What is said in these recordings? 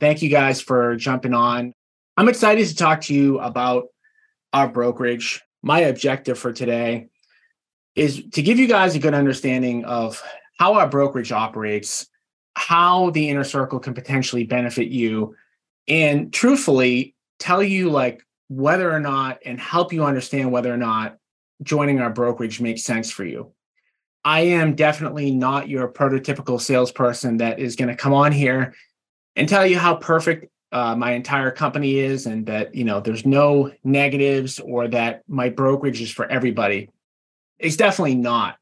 Thank you guys for jumping on. I'm excited to talk to you about our brokerage. My objective for today is to give you guys a good understanding of how our brokerage operates, how the inner circle can potentially benefit you, and truthfully tell you like whether or not and help you understand whether or not joining our brokerage makes sense for you. I am definitely not your prototypical salesperson that is going to come on here and tell you how perfect uh, my entire company is and that you know there's no negatives or that my brokerage is for everybody it's definitely not.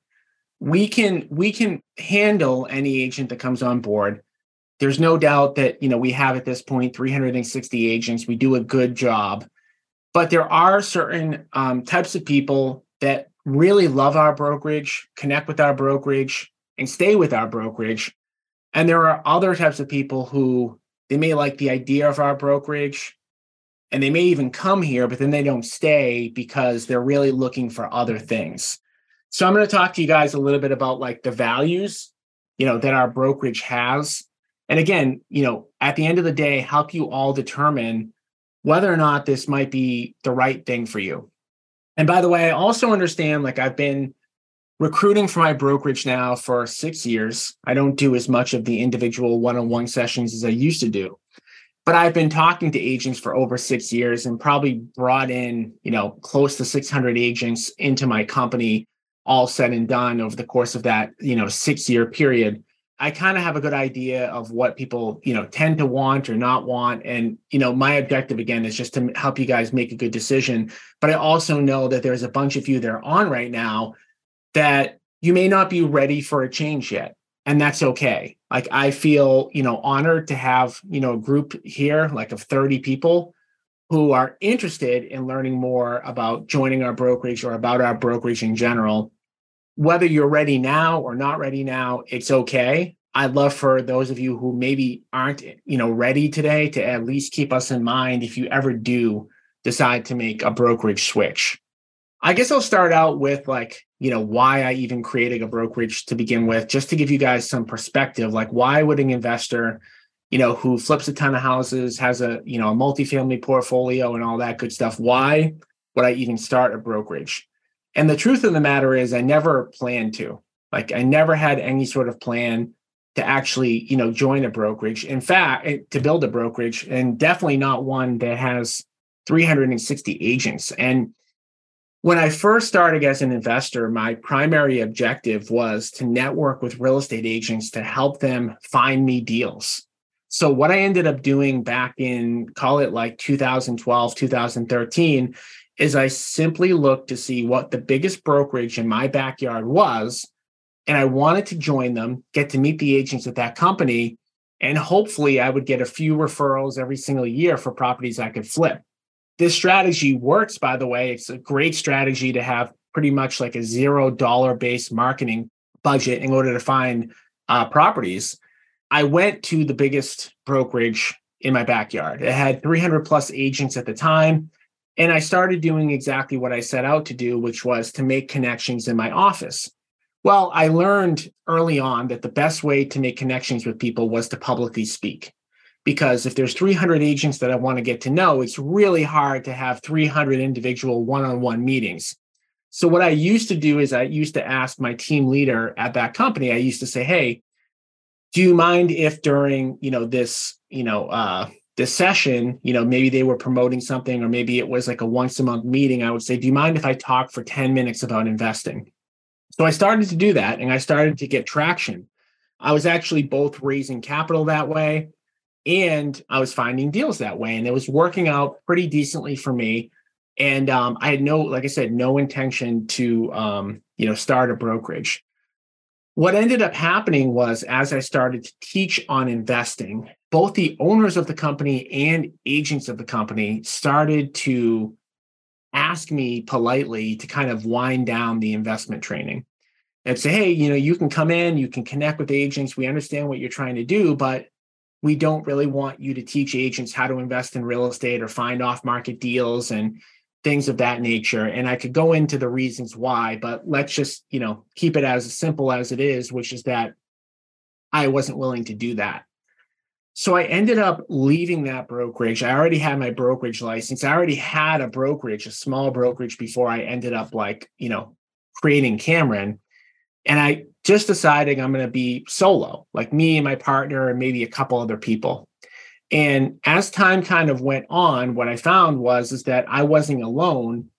We can we can handle any agent that comes on board. There's no doubt that you know we have at this point 360 agents. We do a good job, but there are certain um, types of people that really love our brokerage, connect with our brokerage, and stay with our brokerage. And there are other types of people who they may like the idea of our brokerage and they may even come here, but then they don't stay because they're really looking for other things. So I'm going to talk to you guys a little bit about like the values, you know, that our brokerage has. And again, you know, at the end of the day, help you all determine whether or not this might be the right thing for you. And by the way, I also understand like I've been recruiting for my brokerage now for 6 years. I don't do as much of the individual one-on-one sessions as I used to do. But I've been talking to agents for over 6 years and probably brought in, you know, close to 600 agents into my company all said and done over the course of that you know six year period i kind of have a good idea of what people you know tend to want or not want and you know my objective again is just to help you guys make a good decision but i also know that there's a bunch of you that are on right now that you may not be ready for a change yet and that's okay like i feel you know honored to have you know a group here like of 30 people who are interested in learning more about joining our brokerage or about our brokerage in general. Whether you're ready now or not ready now, it's okay. I'd love for those of you who maybe aren't, you know, ready today to at least keep us in mind if you ever do decide to make a brokerage switch. I guess I'll start out with like, you know, why I even created a brokerage to begin with, just to give you guys some perspective. Like, why would an investor you know, who flips a ton of houses, has a, you know, a multifamily portfolio and all that good stuff. Why would I even start a brokerage? And the truth of the matter is I never planned to. Like I never had any sort of plan to actually, you know, join a brokerage. In fact, eh, to build a brokerage and definitely not one that has 360 agents. And when I first started as an investor, my primary objective was to network with real estate agents to help them find me deals. So what I ended up doing back in call it like 2012, 2013 is I simply looked to see what the biggest brokerage in my backyard was and I wanted to join them, get to meet the agents at that company and hopefully I would get a few referrals every single year for properties I could flip. This strategy works by the way. It's a great strategy to have pretty much like a zero dollar based marketing budget in order to find uh, properties I went to the biggest brokerage in my backyard. It had 300 plus agents at the time. And I started doing exactly what I set out to do, which was to make connections in my office. Well, I learned early on that the best way to make connections with people was to publicly speak. Because if there's 300 agents that I want to get to know, it's really hard to have 300 individual one on one meetings. So, what I used to do is I used to ask my team leader at that company, I used to say, Hey, do you mind if during you know this you know uh this session you know maybe they were promoting something or maybe it was like a once a month meeting i would say do you mind if i talk for 10 minutes about investing so i started to do that and i started to get traction i was actually both raising capital that way and i was finding deals that way and it was working out pretty decently for me and um, i had no like i said no intention to um, you know start a brokerage what ended up happening was as I started to teach on investing, both the owners of the company and agents of the company started to ask me politely to kind of wind down the investment training and say, hey, you know, you can come in, you can connect with agents. We understand what you're trying to do, but we don't really want you to teach agents how to invest in real estate or find off market deals and things of that nature. And I could go into the reasons why, but let's just, you know, keep it as simple as it is, which is that I wasn't willing to do that. So I ended up leaving that brokerage. I already had my brokerage license. I already had a brokerage, a small brokerage before I ended up like, you know, creating Cameron. And I just deciding I'm going to be solo, like me and my partner and maybe a couple other people. And as time kind of went on, what I found was is that I wasn't alone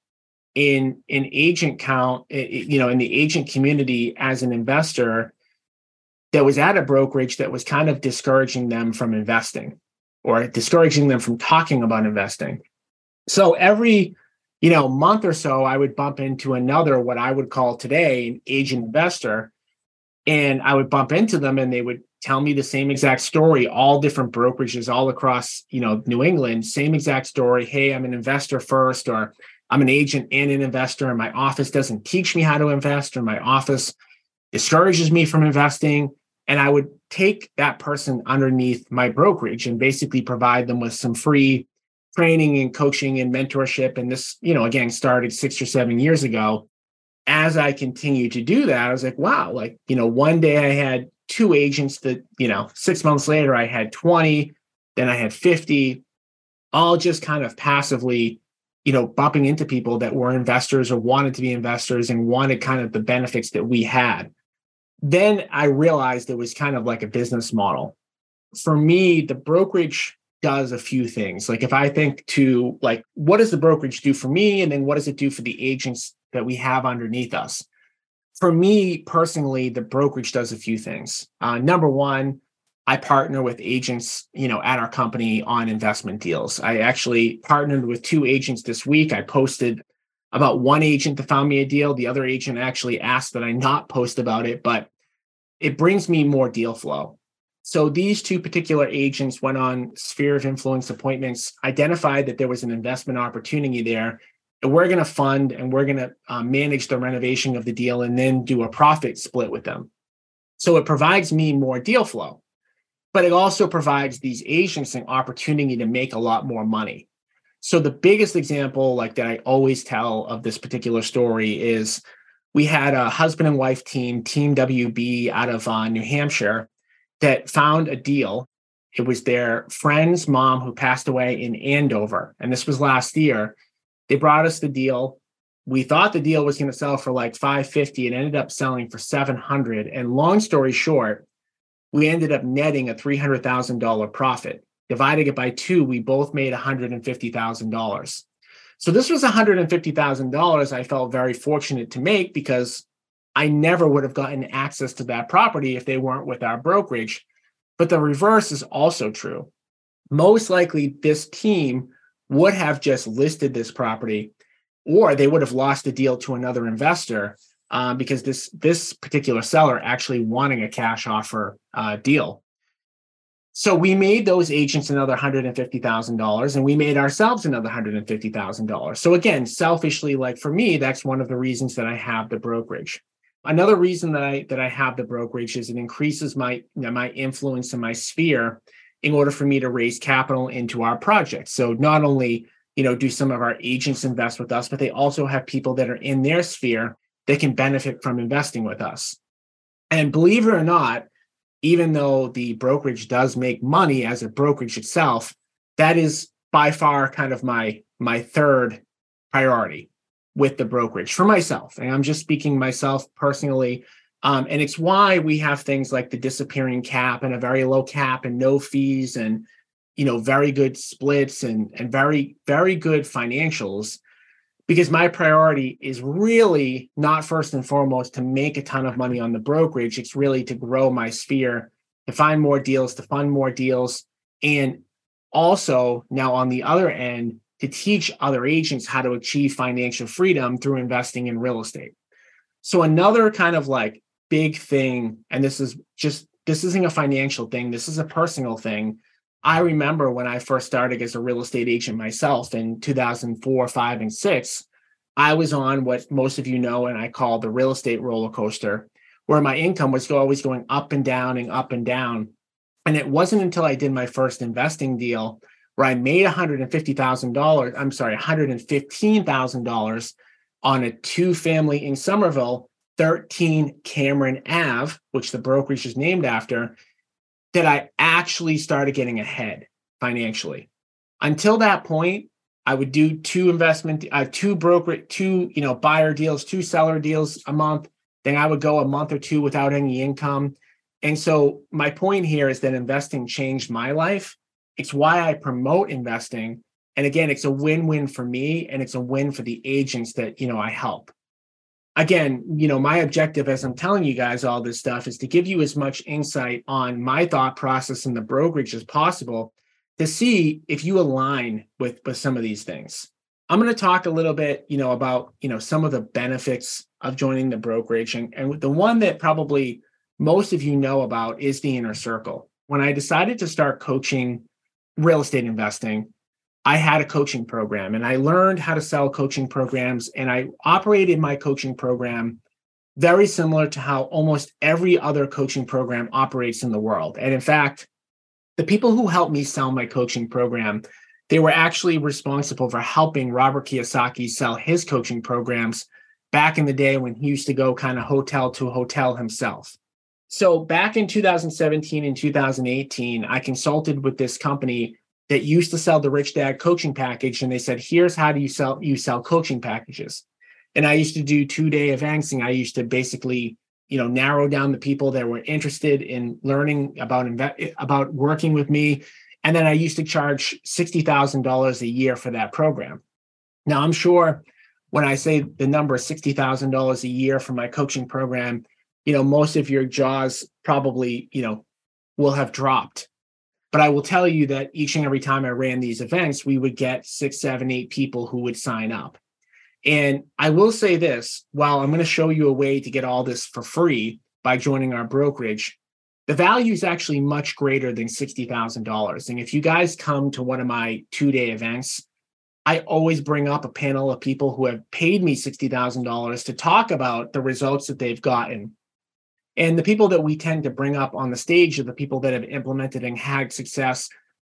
in an agent count, you know, in the agent community as an investor that was at a brokerage that was kind of discouraging them from investing or discouraging them from talking about investing. So every, you know, month or so, I would bump into another, what I would call today an agent investor. And I would bump into them and they would tell me the same exact story, all different brokerages all across, you know, New England, same exact story. Hey, I'm an investor first, or I'm an agent and an investor, and my office doesn't teach me how to invest, or my office discourages me from investing. And I would take that person underneath my brokerage and basically provide them with some free training and coaching and mentorship. And this, you know, again, started six or seven years ago. As I continued to do that, I was like, wow, like, you know, one day I had two agents that, you know, six months later, I had 20, then I had 50, all just kind of passively, you know, bumping into people that were investors or wanted to be investors and wanted kind of the benefits that we had then I realized it was kind of like a business model. For me, the brokerage does a few things. Like if I think to like what does the brokerage do for me and then what does it do for the agents that we have underneath us? For me personally, the brokerage does a few things. Uh, number one, I partner with agents, you know, at our company on investment deals. I actually partnered with two agents this week. I posted about one agent that found me a deal. The other agent actually asked that I not post about it, but it brings me more deal flow. So these two particular agents went on sphere of influence appointments, identified that there was an investment opportunity there. We're going to fund and we're going to uh, manage the renovation of the deal and then do a profit split with them. So it provides me more deal flow, but it also provides these agents an opportunity to make a lot more money. So the biggest example, like that I always tell of this particular story is we had a husband and wife team, Team WB out of uh, New Hampshire, that found a deal. It was their friend's mom who passed away in Andover. And this was last year. They brought us the deal. We thought the deal was going to sell for like 550 and ended up selling for 700. And long story short, we ended up netting a $300,000 profit. Dividing it by two, we both made $150,000. So this was $150,000 I felt very fortunate to make because I never would have gotten access to that property if they weren't with our brokerage. But the reverse is also true. Most likely, this team would have just listed this property or they would have lost the deal to another investor um, because this this particular seller actually wanting a cash offer uh, deal so we made those agents another $150,000 and we made ourselves another $150,000. So again, selfishly like for me that's one of the reasons that I have the brokerage. Another reason that I that I have the brokerage is it increases my you know, my influence in my sphere in order for me to raise capital into our project. So not only, you know, do some of our agents invest with us, but they also have people that are in their sphere that can benefit from investing with us. And believe it or not, even though the brokerage does make money as a brokerage itself, that is by far kind of my my third priority with the brokerage for myself. And I'm just speaking myself personally. Um, and it's why we have things like the disappearing cap and a very low cap and no fees and you know very good splits and and very very good financials because my priority is really not first and foremost to make a ton of money on the brokerage. It's really to grow my sphere, to find more deals, to fund more deals. And also, now on the other end, to teach other agents how to achieve financial freedom through investing in real estate. So, another kind of like big thing, and this is just this isn't a financial thing, this is a personal thing. I remember when I first started as a real estate agent myself in 2004, 5, and 6, I was on what most of you know and I call the real estate roller coaster, where my income was always going up and down and up and down. And it wasn't until I did my first investing deal where I made $150,000, I'm sorry, $115,000 on a two family in Somerville, 13 Cameron Ave, which the brokerage is named after, that I actually started getting ahead financially. Until that point, I would do two investment, uh, two broker, two you know buyer deals, two seller deals a month. Then I would go a month or two without any income. And so my point here is that investing changed my life. It's why I promote investing. And again, it's a win-win for me and it's a win for the agents that, you know, I help. Again, you know, my objective as I'm telling you guys all this stuff is to give you as much insight on my thought process in the brokerage as possible to see if you align with with some of these things. I'm going to talk a little bit, you know, about, you know, some of the benefits of joining the brokerage and, and the one that probably most of you know about is the inner circle. When I decided to start coaching real estate investing, I had a coaching program and I learned how to sell coaching programs and I operated my coaching program very similar to how almost every other coaching program operates in the world. And in fact, the people who helped me sell my coaching program, they were actually responsible for helping Robert Kiyosaki sell his coaching programs back in the day when he used to go kind of hotel to hotel himself. So back in 2017 and 2018, I consulted with this company that used to sell the Rich Dad coaching package, and they said, "Here's how do you sell you sell coaching packages." And I used to do two day events, and I used to basically, you know, narrow down the people that were interested in learning about about working with me, and then I used to charge sixty thousand dollars a year for that program. Now I'm sure when I say the number sixty thousand dollars a year for my coaching program, you know, most of your jaws probably, you know, will have dropped. But I will tell you that each and every time I ran these events, we would get six, seven, eight people who would sign up. And I will say this while I'm going to show you a way to get all this for free by joining our brokerage, the value is actually much greater than $60,000. And if you guys come to one of my two day events, I always bring up a panel of people who have paid me $60,000 to talk about the results that they've gotten and the people that we tend to bring up on the stage are the people that have implemented and had success.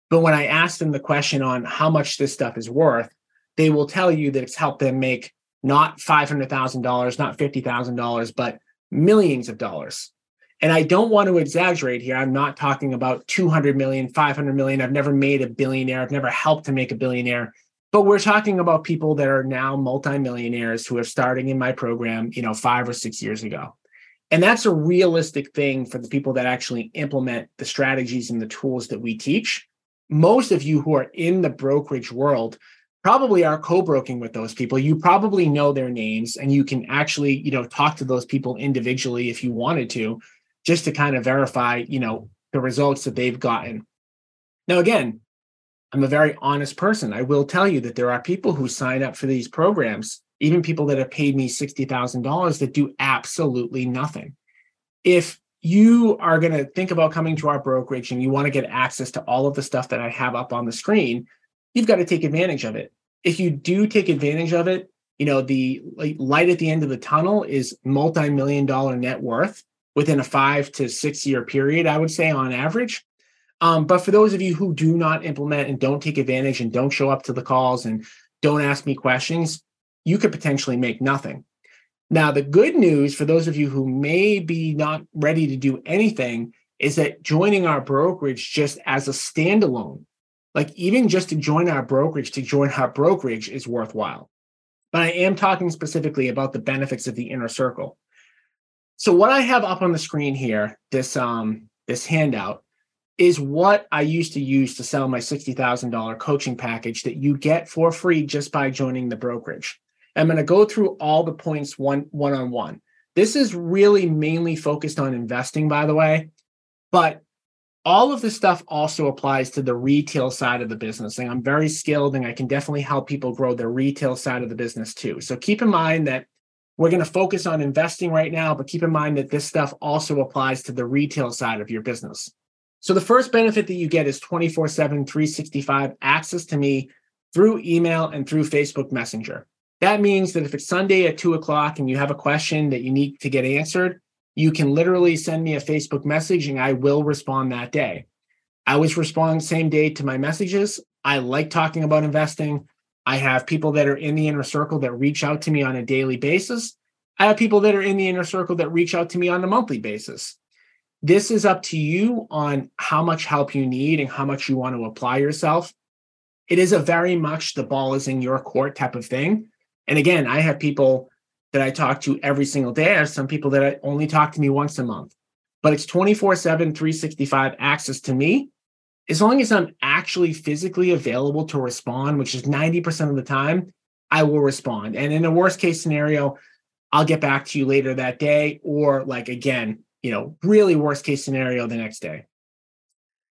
But when I ask them the question on how much this stuff is worth, they will tell you that it's helped them make not $500,000, not $50,000, but millions of dollars. And I don't want to exaggerate here. I'm not talking about 200 million, 500 million. I've never made a billionaire. I've never helped to make a billionaire. But we're talking about people that are now multimillionaires who are starting in my program, you know, five or six years ago. And that's a realistic thing for the people that actually implement the strategies and the tools that we teach. Most of you who are in the brokerage world probably are co-broking with those people. You probably know their names and you can actually, you know, talk to those people individually if you wanted to, just to kind of verify, you know, the results that they've gotten. Now, again, I'm a very honest person. I will tell you that there are people who sign up for these programs even people that have paid me $60,000 that do absolutely nothing. If you are going to think about coming to our brokerage and you want to get access to all of the stuff that I have up on the screen, you've got to take advantage of it. If you do take advantage of it, you know, the light at the end of the tunnel is multi-million dollar net worth within a five to six year period, I would say on average. Um, but for those of you who do not implement and don't take advantage and don't show up to the calls and don't ask me questions, you could potentially make nothing. Now, the good news for those of you who may be not ready to do anything is that joining our brokerage just as a standalone, like even just to join our brokerage, to join our brokerage is worthwhile. But I am talking specifically about the benefits of the inner circle. So what I have up on the screen here, this um this handout, is what I used to use to sell my $60,000 coaching package that you get for free just by joining the brokerage. I'm going to go through all the points one one on one. This is really mainly focused on investing, by the way, but all of this stuff also applies to the retail side of the business. And I'm very skilled and I can definitely help people grow their retail side of the business too. So keep in mind that We're going to focus on investing right now, but keep in mind that this stuff also applies to the retail side of your business. So the first benefit that you get is 24 7, 365 access to me through email and through Facebook Messenger. That means that if it's Sunday at two o'clock and you have a question that you need to get answered, you can literally send me a Facebook message and I will respond that day. I always respond same day to my messages. I like talking about investing. I have people that are in the inner circle that reach out to me on a daily basis. I have people that are in the inner circle that reach out to me on a monthly basis. This is up to you on how much help you need and how much you want to apply yourself. It is a very much the ball is in your court type of thing. And again, I have people that I talk to every single day. I have some people that I only talk to me once a month, but it's 24 7, 365 access to me. As long as I'm actually physically available to respond, which is 90% of the time, I will respond. And in a worst case scenario, I'll get back to you later that day, or like again, you know, really worst case scenario the next day.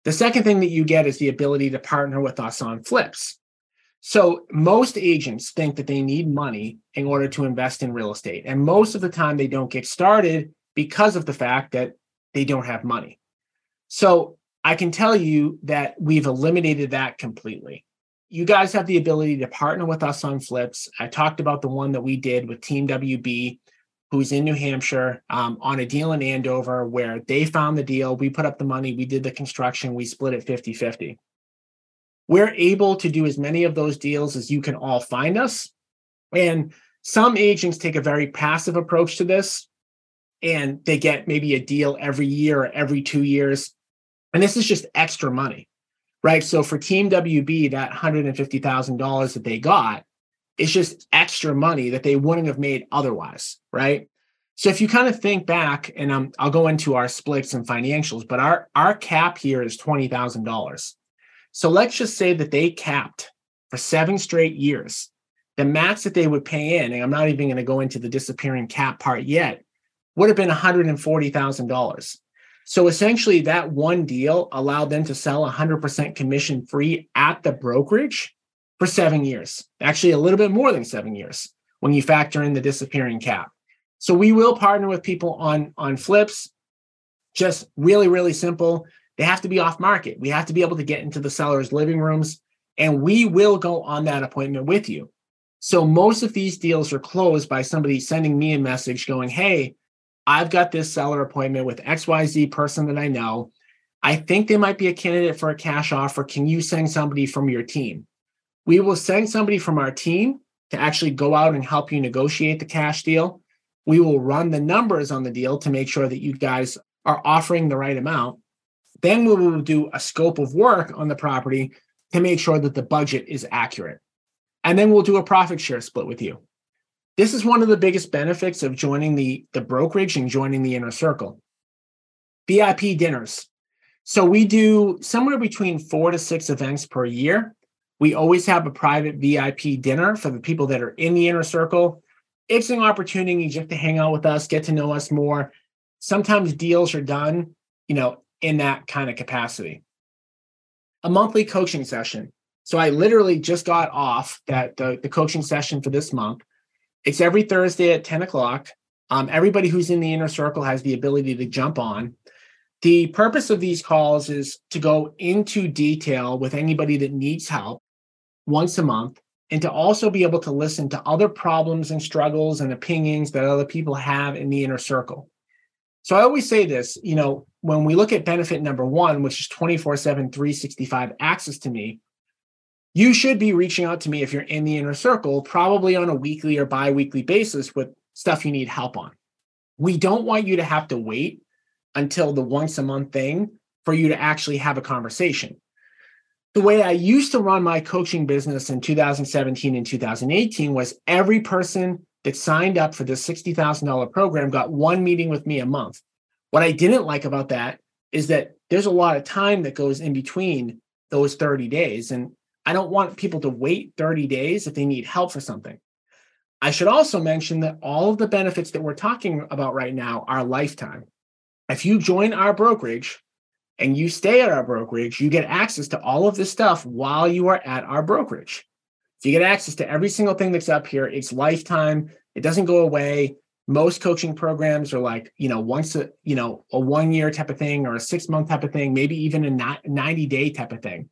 The second thing that you get is the ability to partner with us on flips. So most agents think that they need money in order to invest in real estate. And most of the time they don't get started because of the fact that they don't have money. So I can tell you that we've eliminated that completely. You guys have the ability to partner with us on flips. I talked about the one that we did with Team WB, who's in New Hampshire, um, on a deal in Andover where they found the deal. We put up the money, we did the construction, we split it 50 50 we're able to do as many of those deals as you can all find us. And some agents take a very passive approach to this and they get maybe a deal every year or every two years. And this is just extra money, right? So for Team WB, that $150,000 that they got it's just extra money that they wouldn't have made otherwise, right? So if you kind of think back, and um, I'll go into our splits and financials, but our our cap here is twenty thousand dollars. So let's just say that they capped for seven straight years. The max that they would pay in, and I'm not even going to go into the disappearing cap part yet, would have been $140,000. So essentially, that one deal allowed them to sell 100% commission free at the brokerage for seven years. Actually, a little bit more than seven years when you factor in the disappearing cap. So we will partner with people on on flips. Just really, really simple. They have to be off market. We have to be able to get into the seller's living rooms, and we will go on that appointment with you. So most of these deals are closed by somebody sending me a message going, Hey, I've got this seller appointment with XYZ person that I know. I think they might be a candidate for a cash offer. Can you send somebody from your team? We will send somebody from our team to actually go out and help you negotiate the cash deal. We will run the numbers on the deal to make sure that you guys are offering the right amount. Then we will do a scope of work on the property to make sure that the budget is accurate. And then we'll do a profit share split with you. This is one of the biggest benefits of joining the, the brokerage and joining the inner circle. VIP dinners. So we do somewhere between four to six events per year. We always have a private VIP dinner for the people that are in the inner circle. It's an opportunity just to hang out with us, get to know us more. Sometimes deals are done, you know, in that kind of capacity. A monthly coaching session. So I literally just got off that the, the coaching session for this month. It's every Thursday at 10 o'clock. Um, everybody who's in the inner circle has the ability to jump on. The purpose of these calls is to go into detail with anybody that needs help once a month and to also be able to listen to other problems and struggles and opinions that other people have in the inner circle. So I always say this, you know, when we look at benefit number one, which is 24 7, 365 access to me, you should be reaching out to me if you're in the inner circle, probably on a weekly or bi weekly basis with stuff you need help on. We don't want you to have to wait until the once a month thing for you to actually have a conversation. The way I used to run my coaching business in 2017 and 2018 was every person that signed up for the $60,000 program got one meeting with me a month. What I didn't like about that is that there's a lot of time that goes in between those 30 days. And I don't want people to wait 30 days if they need help for something. I should also mention that all of the benefits that we're talking about right now are lifetime. If you join our brokerage and you stay at our brokerage, you get access to all of this stuff while you are at our brokerage. So you get access to every single thing that's up here. It's lifetime. It doesn't go away. Most coaching programs are like, you know, once a, you know, a one year type of thing or a six month type of thing, maybe even a 90 day type of thing.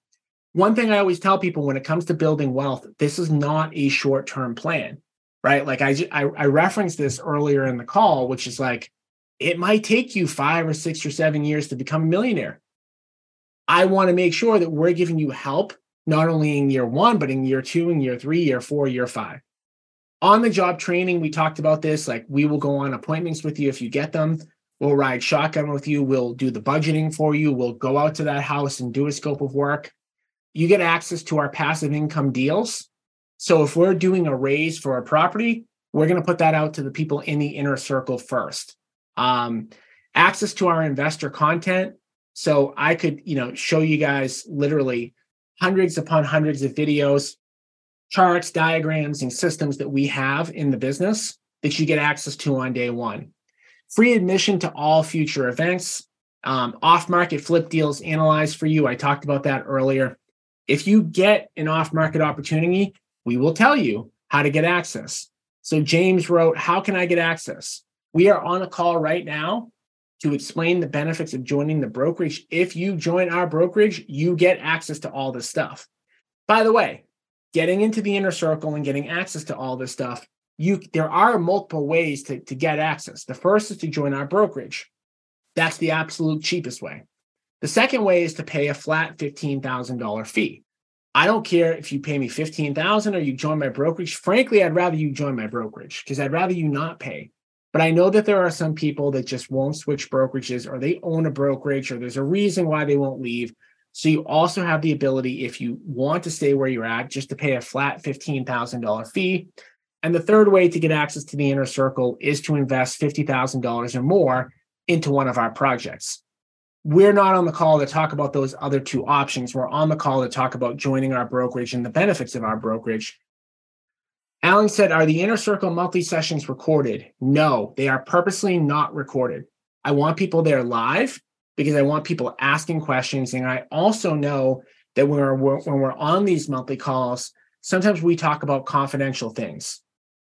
One thing I always tell people when it comes to building wealth, this is not a short term plan, right? Like I, I, I referenced this earlier in the call, which is like, it might take you five or six or seven years to become a millionaire. I want to make sure that we're giving you help not only in year one, but in year two, and year three, year four, year five. On the job training, we talked about this. Like we will go on appointments with you if you get them. We'll ride shotgun with you. We'll do the budgeting for you. We'll go out to that house and do a scope of work. You get access to our passive income deals. So if we're doing a raise for a property, we're going to put that out to the people in the inner circle first. Um, access to our investor content. So I could, you know, show you guys literally hundreds upon hundreds of videos, charts, diagrams, and systems that we have in the business that you get access to on day one. Free admission to all future events, um, off market flip deals analyzed for you. I talked about that earlier. If you get an off market opportunity, we will tell you how to get access. So James wrote, How can I get access? We are on a call right now to explain the benefits of joining the brokerage. If you join our brokerage, you get access to all this stuff. By the way, getting into the inner circle and getting access to all this stuff, you there are multiple ways to, to get access. The first is to join our brokerage. That's the absolute cheapest way. The second way is to pay a flat $15,000 fee. I don't care if you pay me 15,000 or you join my brokerage. Frankly, I'd rather you join my brokerage because I'd rather you not pay. But I know that there are some people that just won't switch brokerages or they own a brokerage or there's a reason why they won't leave. So you also have the ability, if you want to stay where you're at, just to pay a flat $15,000 fee. And the third way to get access to the inner circle is to invest $50,000 or more into one of our projects. We're not on the call to talk about those other two options. We're on the call to talk about joining our brokerage and the benefits of our brokerage. Alan said, Are the inner circle monthly sessions recorded? No, they are purposely not recorded. I want people there live because I want people asking questions. And I also know that when we're, when we're on these monthly calls, sometimes we talk about confidential things.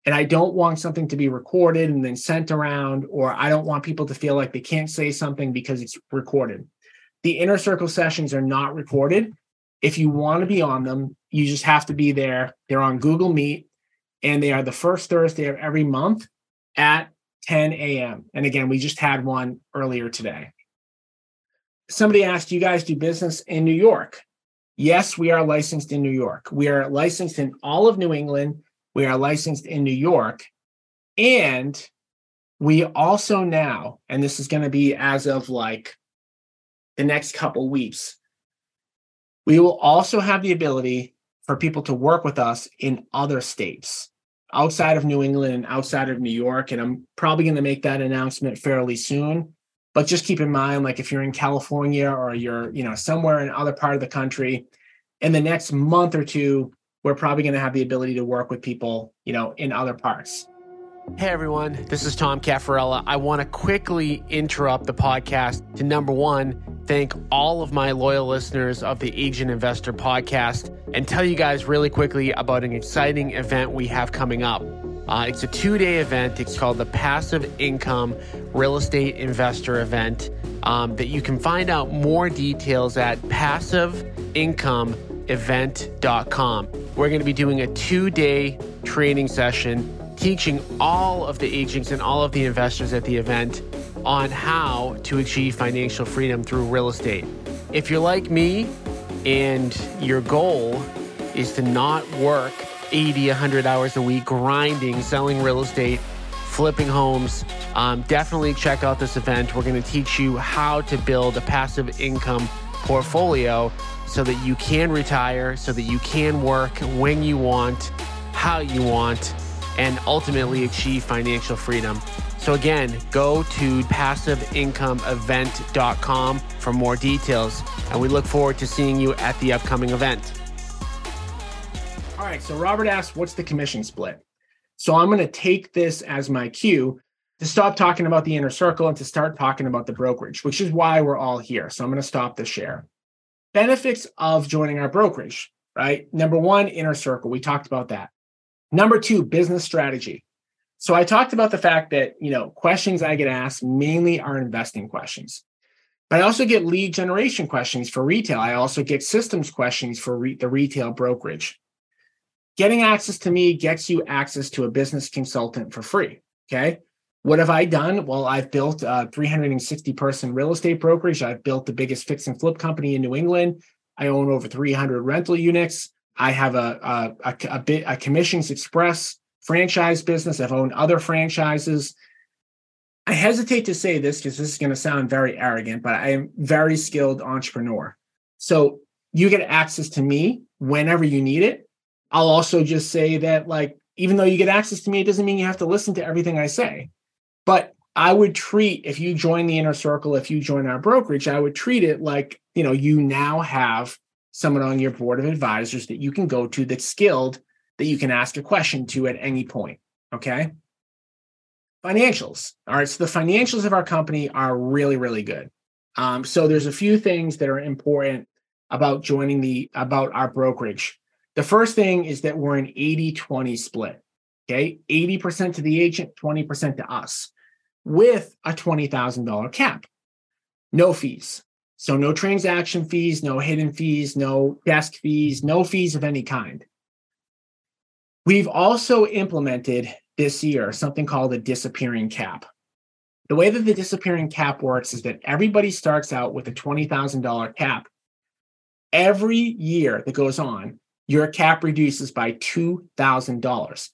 And I don't want something to be recorded and then sent around, or I don't want people to feel like they can't say something because it's recorded. The inner circle sessions are not recorded. If you want to be on them, you just have to be there. They're on Google Meet and they are the first Thursday of every month at 10 a.m. And again, we just had one earlier today. Somebody asked, You guys do business in New York? Yes, we are licensed in New York. We are licensed in all of New England. We are licensed in New York. And we also now, and this is going to be as of like the next couple weeks, we will also have the ability for people to work with us in other states outside of New England and outside of New York. And I'm probably going to make that announcement fairly soon. But just keep in mind, like if you're in California or you're, you know, somewhere in other part of the country, in the next month or two, we're probably going to have the ability to work with people, you know, in other parts. Hey everyone, this is Tom Cafarella. I want to quickly interrupt the podcast to number one, thank all of my loyal listeners of the Agent Investor podcast and tell you guys really quickly about an exciting event we have coming up. Uh, it's a two day event. It's called the Passive Income Real Estate Investor Event um, that you can find out more details at passiveincomeevent.com. We're going to be doing a two day training session teaching all of the agents and all of the investors at the event on how to achieve financial freedom through real estate. If you're like me and your goal is to not work 80, 100 hours a week grinding, selling real estate, flipping homes, um, definitely check out this event. We're going to teach you how to build a passive income portfolio so that you can retire, so that you can work when you want, how you want and ultimately achieve financial freedom. So, again, go to passiveincomeevent.com for more details, and we look forward to seeing you at the upcoming event. All right. So, Robert asked, What's the commission split? So, I'm going to take this as my cue to stop talking about the inner circle and to start talking about the brokerage, which is why we're all here. So, I'm going to stop the share. Benefits of joining our brokerage, right? Number one, inner circle. We talked about that. Number two, business strategy. So I talked about the fact that, you know, questions I get asked mainly are investing questions. But I also get lead generation questions for retail. I also get systems questions for re- the retail brokerage. Getting access to me gets you access to a business consultant for free. Okay. What have I done? Well, I've built a 360 person real estate brokerage. I've built the biggest fix and flip company in New England. I own over 300 rental units. I have a, a, a, a, bit, a commissions express franchise business. I've owned other franchises. I hesitate to say this because this is going to sound very arrogant, but I am very skilled entrepreneur. So you get access to me whenever you need it. I'll also just say that, like, even though you get access to me, it doesn't mean you have to listen to everything I say. But I would treat if you join the inner circle, if you join our brokerage, I would treat it like, you know, you now have someone on your board of advisors that you can go to that's skilled that you can ask a question to at any point. Okay. Financials. All right. So the financials of our company are really, really good. Um, so there's a few things that are important about joining the about our brokerage. The first thing is that we're an 80-20 split. Okay. 80% to the agent, 20% to us, with a $20,000 cap. No fees. So no transaction fees, no hidden fees, no desk fees, no fees of any kind. We've also implemented this year something called a disappearing cap. The way that the disappearing cap works is that everybody starts out with a $20,000 cap. Every year that goes on, your cap reduces by $2,000.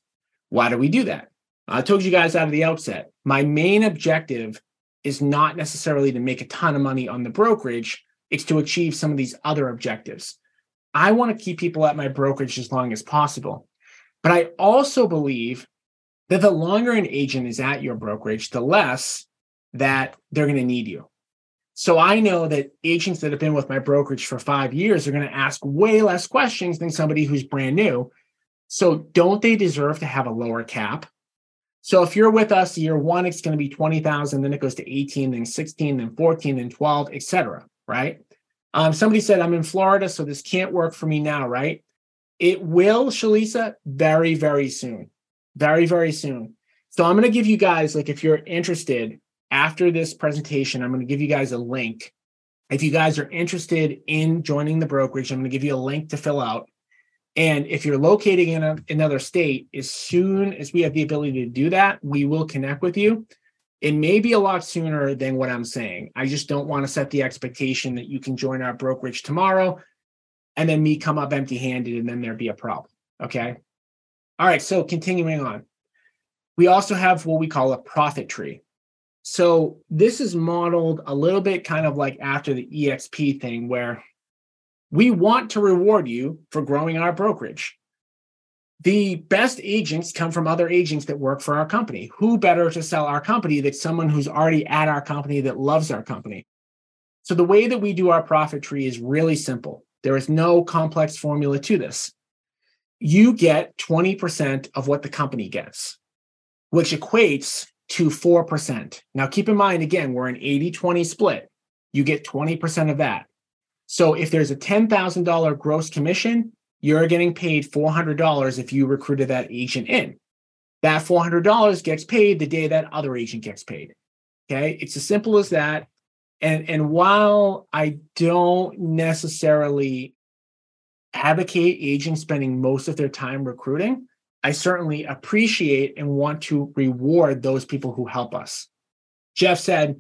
Why do we do that? I told you guys out of the outset, my main objective is not necessarily to make a ton of money on the brokerage, it's to achieve some of these other objectives. I want to keep people at my brokerage as long as possible. But I also believe that the longer an agent is at your brokerage, the less that they're going to need you. So I know that agents that have been with my brokerage for five years are going to ask way less questions than somebody who's brand new. So don't they deserve to have a lower cap? So if you're with us year one, it's going to be 20,000, then it goes to 18, then 16, then 14, then 12, etc. Right? Um, somebody said, I'm in Florida, so this can't work for me now, right? It will, Shalisa, very, very soon. Very, very soon. So I'm going to give you guys, like, if you're interested after this presentation, I'm going to give you guys a link. If you guys are interested in joining the brokerage, I'm going to give you a link to fill out. And if you're locating in a, another state, as soon as we have the ability to do that, we will connect with you. It may be a lot sooner than what I'm saying. I just don't want to set the expectation that you can join our brokerage tomorrow and then me come up empty handed and then there'd be a problem. Okay. All right. So continuing on, we also have what we call a profit tree. So this is modeled a little bit kind of like after the EXP thing, where we want to reward you for growing our brokerage. The best agents come from other agents that work for our company. Who better to sell our company than someone who's already at our company that loves our company? So the way that we do our profit tree is really simple. There is no complex formula to this. You get 20% of what the company gets, which equates to 4%. Now, keep in mind, again, we're an 80 20 split. You get 20% of that. So if there's a $10,000 gross commission, you're getting paid $400 if you recruited that agent in. That $400 gets paid the day that other agent gets paid. Okay. It's as simple as that and and while I don't necessarily advocate agents spending most of their time recruiting, I certainly appreciate and want to reward those people who help us. Jeff said,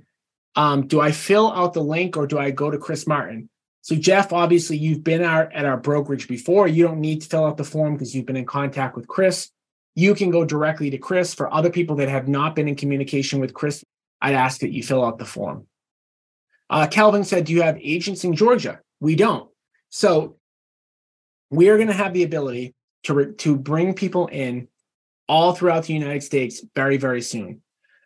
um, "Do I fill out the link or do I go to Chris Martin?" So Jeff, obviously you've been our, at our brokerage before. You don't need to fill out the form because you've been in contact with Chris. You can go directly to Chris. For other people that have not been in communication with Chris, I'd ask that you fill out the form. Uh, Calvin said, Do you have agents in Georgia? We don't. So we are going to have the ability to, re- to bring people in all throughout the United States very, very soon.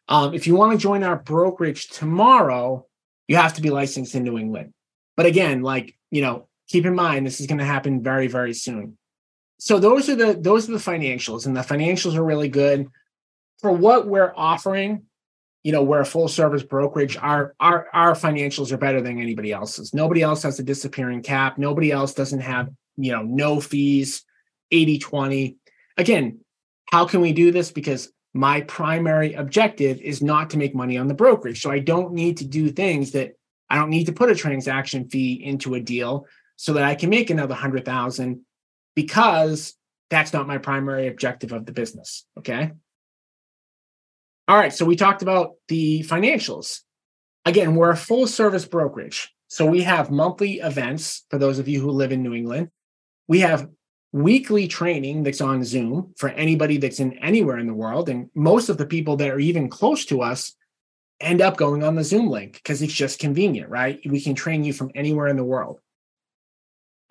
Um, if you want to join our brokerage tomorrow, you have to be licensed in New England. But again, like, you know, keep in mind this is going to happen very, very soon. So those are the those are the financials, and the financials are really good for what we're offering you know we're a full service brokerage our our our financials are better than anybody else's nobody else has a disappearing cap nobody else doesn't have you know no fees 80 20 again how can we do this because my primary objective is not to make money on the brokerage. So I don't need to do things that I don't need to put a transaction fee into a deal so that I can make another hundred thousand because that's not my primary objective of the business. Okay. All right. So we talked about the financials. Again, we're a full service brokerage. So we have monthly events for those of you who live in New England. We have weekly training that's on Zoom for anybody that's in anywhere in the world. And most of the people that are even close to us end up going on the Zoom link because it's just convenient, right? We can train you from anywhere in the world.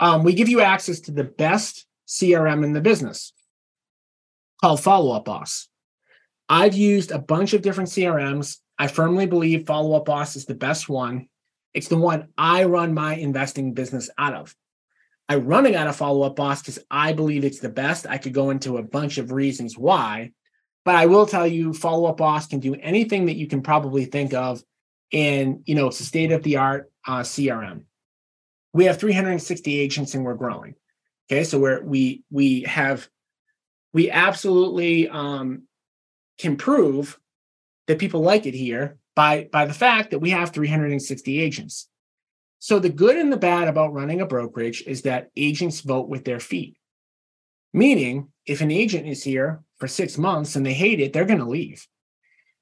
Um, we give you access to the best CRM in the business called Follow Up Boss. I've used a bunch of different CRMs. I firmly believe Follow Up Boss is the best one. It's the one I run my investing business out of. I'm running out of Follow Up Boss because I believe it's the best. I could go into a bunch of reasons why, but I will tell you, Follow Up Boss can do anything that you can probably think of, and you know it's a state of the art uh, CRM. We have 360 agents and we're growing. Okay, so we're we we have we absolutely um, can prove that people like it here by by the fact that we have 360 agents. So the good and the bad about running a brokerage is that agents vote with their feet. Meaning, if an agent is here for six months and they hate it, they're going to leave.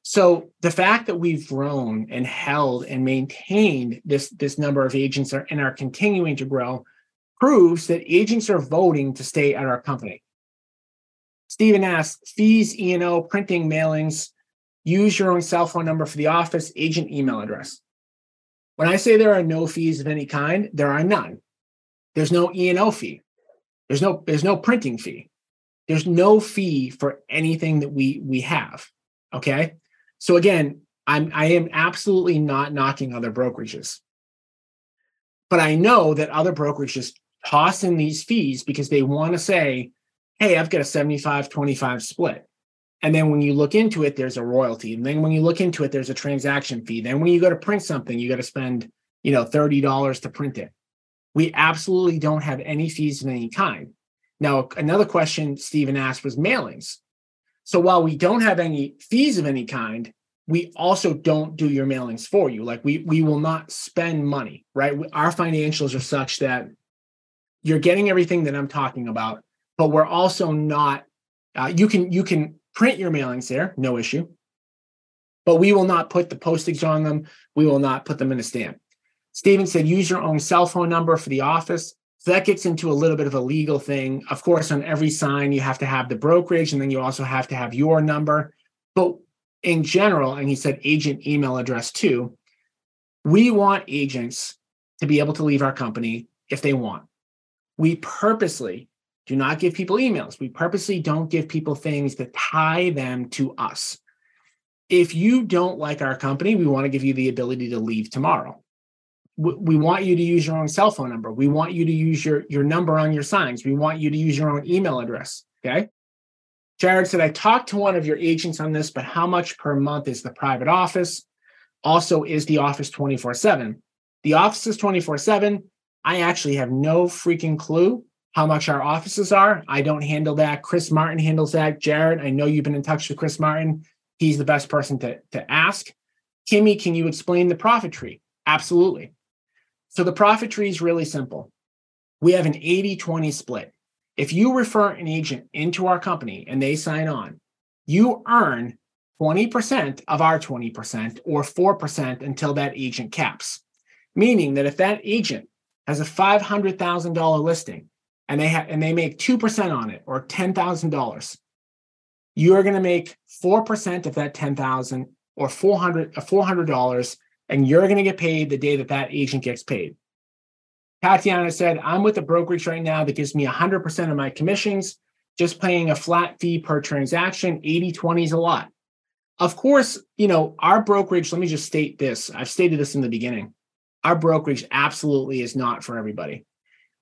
So the fact that we've grown and held and maintained this, this number of agents are, and are continuing to grow proves that agents are voting to stay at our company. Stephen asks, fees, E&O, printing, mailings, use your own cell phone number for the office, agent email address. When I say there are no fees of any kind, there are none. There's no E&O fee. There's no there's no printing fee. There's no fee for anything that we we have. Okay? So again, I'm I am absolutely not knocking other brokerages. But I know that other brokerages toss in these fees because they want to say, "Hey, I've got a 75-25 split." And then when you look into it, there's a royalty. And then when you look into it, there's a transaction fee. Then when you go to print something, you got to spend, you know, $30 to print it. We absolutely don't have any fees of any kind. Now, another question Stephen asked was mailings. So while we don't have any fees of any kind, we also don't do your mailings for you. Like we we will not spend money, right? Our financials are such that you're getting everything that I'm talking about, but we're also not. Uh, you can you can print your mailings there, no issue. But we will not put the postage on them. We will not put them in a stamp. Stephen said, use your own cell phone number for the office. So that gets into a little bit of a legal thing. Of course, on every sign, you have to have the brokerage and then you also have to have your number. But in general, and he said agent email address too, we want agents to be able to leave our company if they want. We purposely do not give people emails. We purposely don't give people things that tie them to us. If you don't like our company, we want to give you the ability to leave tomorrow. We want you to use your own cell phone number. We want you to use your, your number on your signs. We want you to use your own email address. Okay. Jared said, I talked to one of your agents on this, but how much per month is the private office? Also, is the office 24 7? The office is 24 7. I actually have no freaking clue how much our offices are. I don't handle that. Chris Martin handles that. Jared, I know you've been in touch with Chris Martin. He's the best person to, to ask. Kimmy, can you explain the profit tree? Absolutely. So the profit tree is really simple. We have an 80 20 split. If you refer an agent into our company and they sign on, you earn 20% of our 20% or 4% until that agent caps. Meaning that if that agent has a $500,000 listing and they have and they make 2% on it or $10,000, you're going to make 4% of that 10,000 or 400 uh, $400 and you're going to get paid the day that that agent gets paid. Tatiana said, I'm with a brokerage right now that gives me 100% of my commissions, just paying a flat fee per transaction. 80 20 is a lot. Of course, you know, our brokerage, let me just state this. I've stated this in the beginning. Our brokerage absolutely is not for everybody.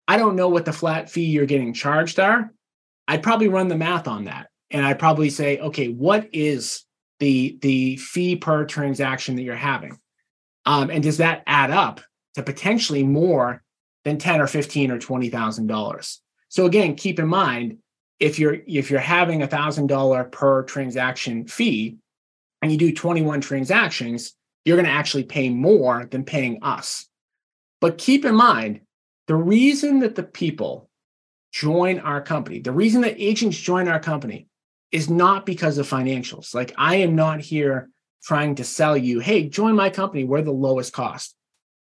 I don't know what the flat fee you're getting charged are. I'd probably run the math on that. And I'd probably say, okay, what is the the fee per transaction that you're having? Um, and does that add up to potentially more than 10 or 15 or 20 thousand dollars? So again, keep in mind, if you're if you're having a thousand dollar per transaction fee and you do 21 transactions, you're going to actually pay more than paying us. But keep in mind, the reason that the people join our company, the reason that agents join our company is not because of financials. Like I am not here trying to sell you, hey, join my company. We're the lowest cost.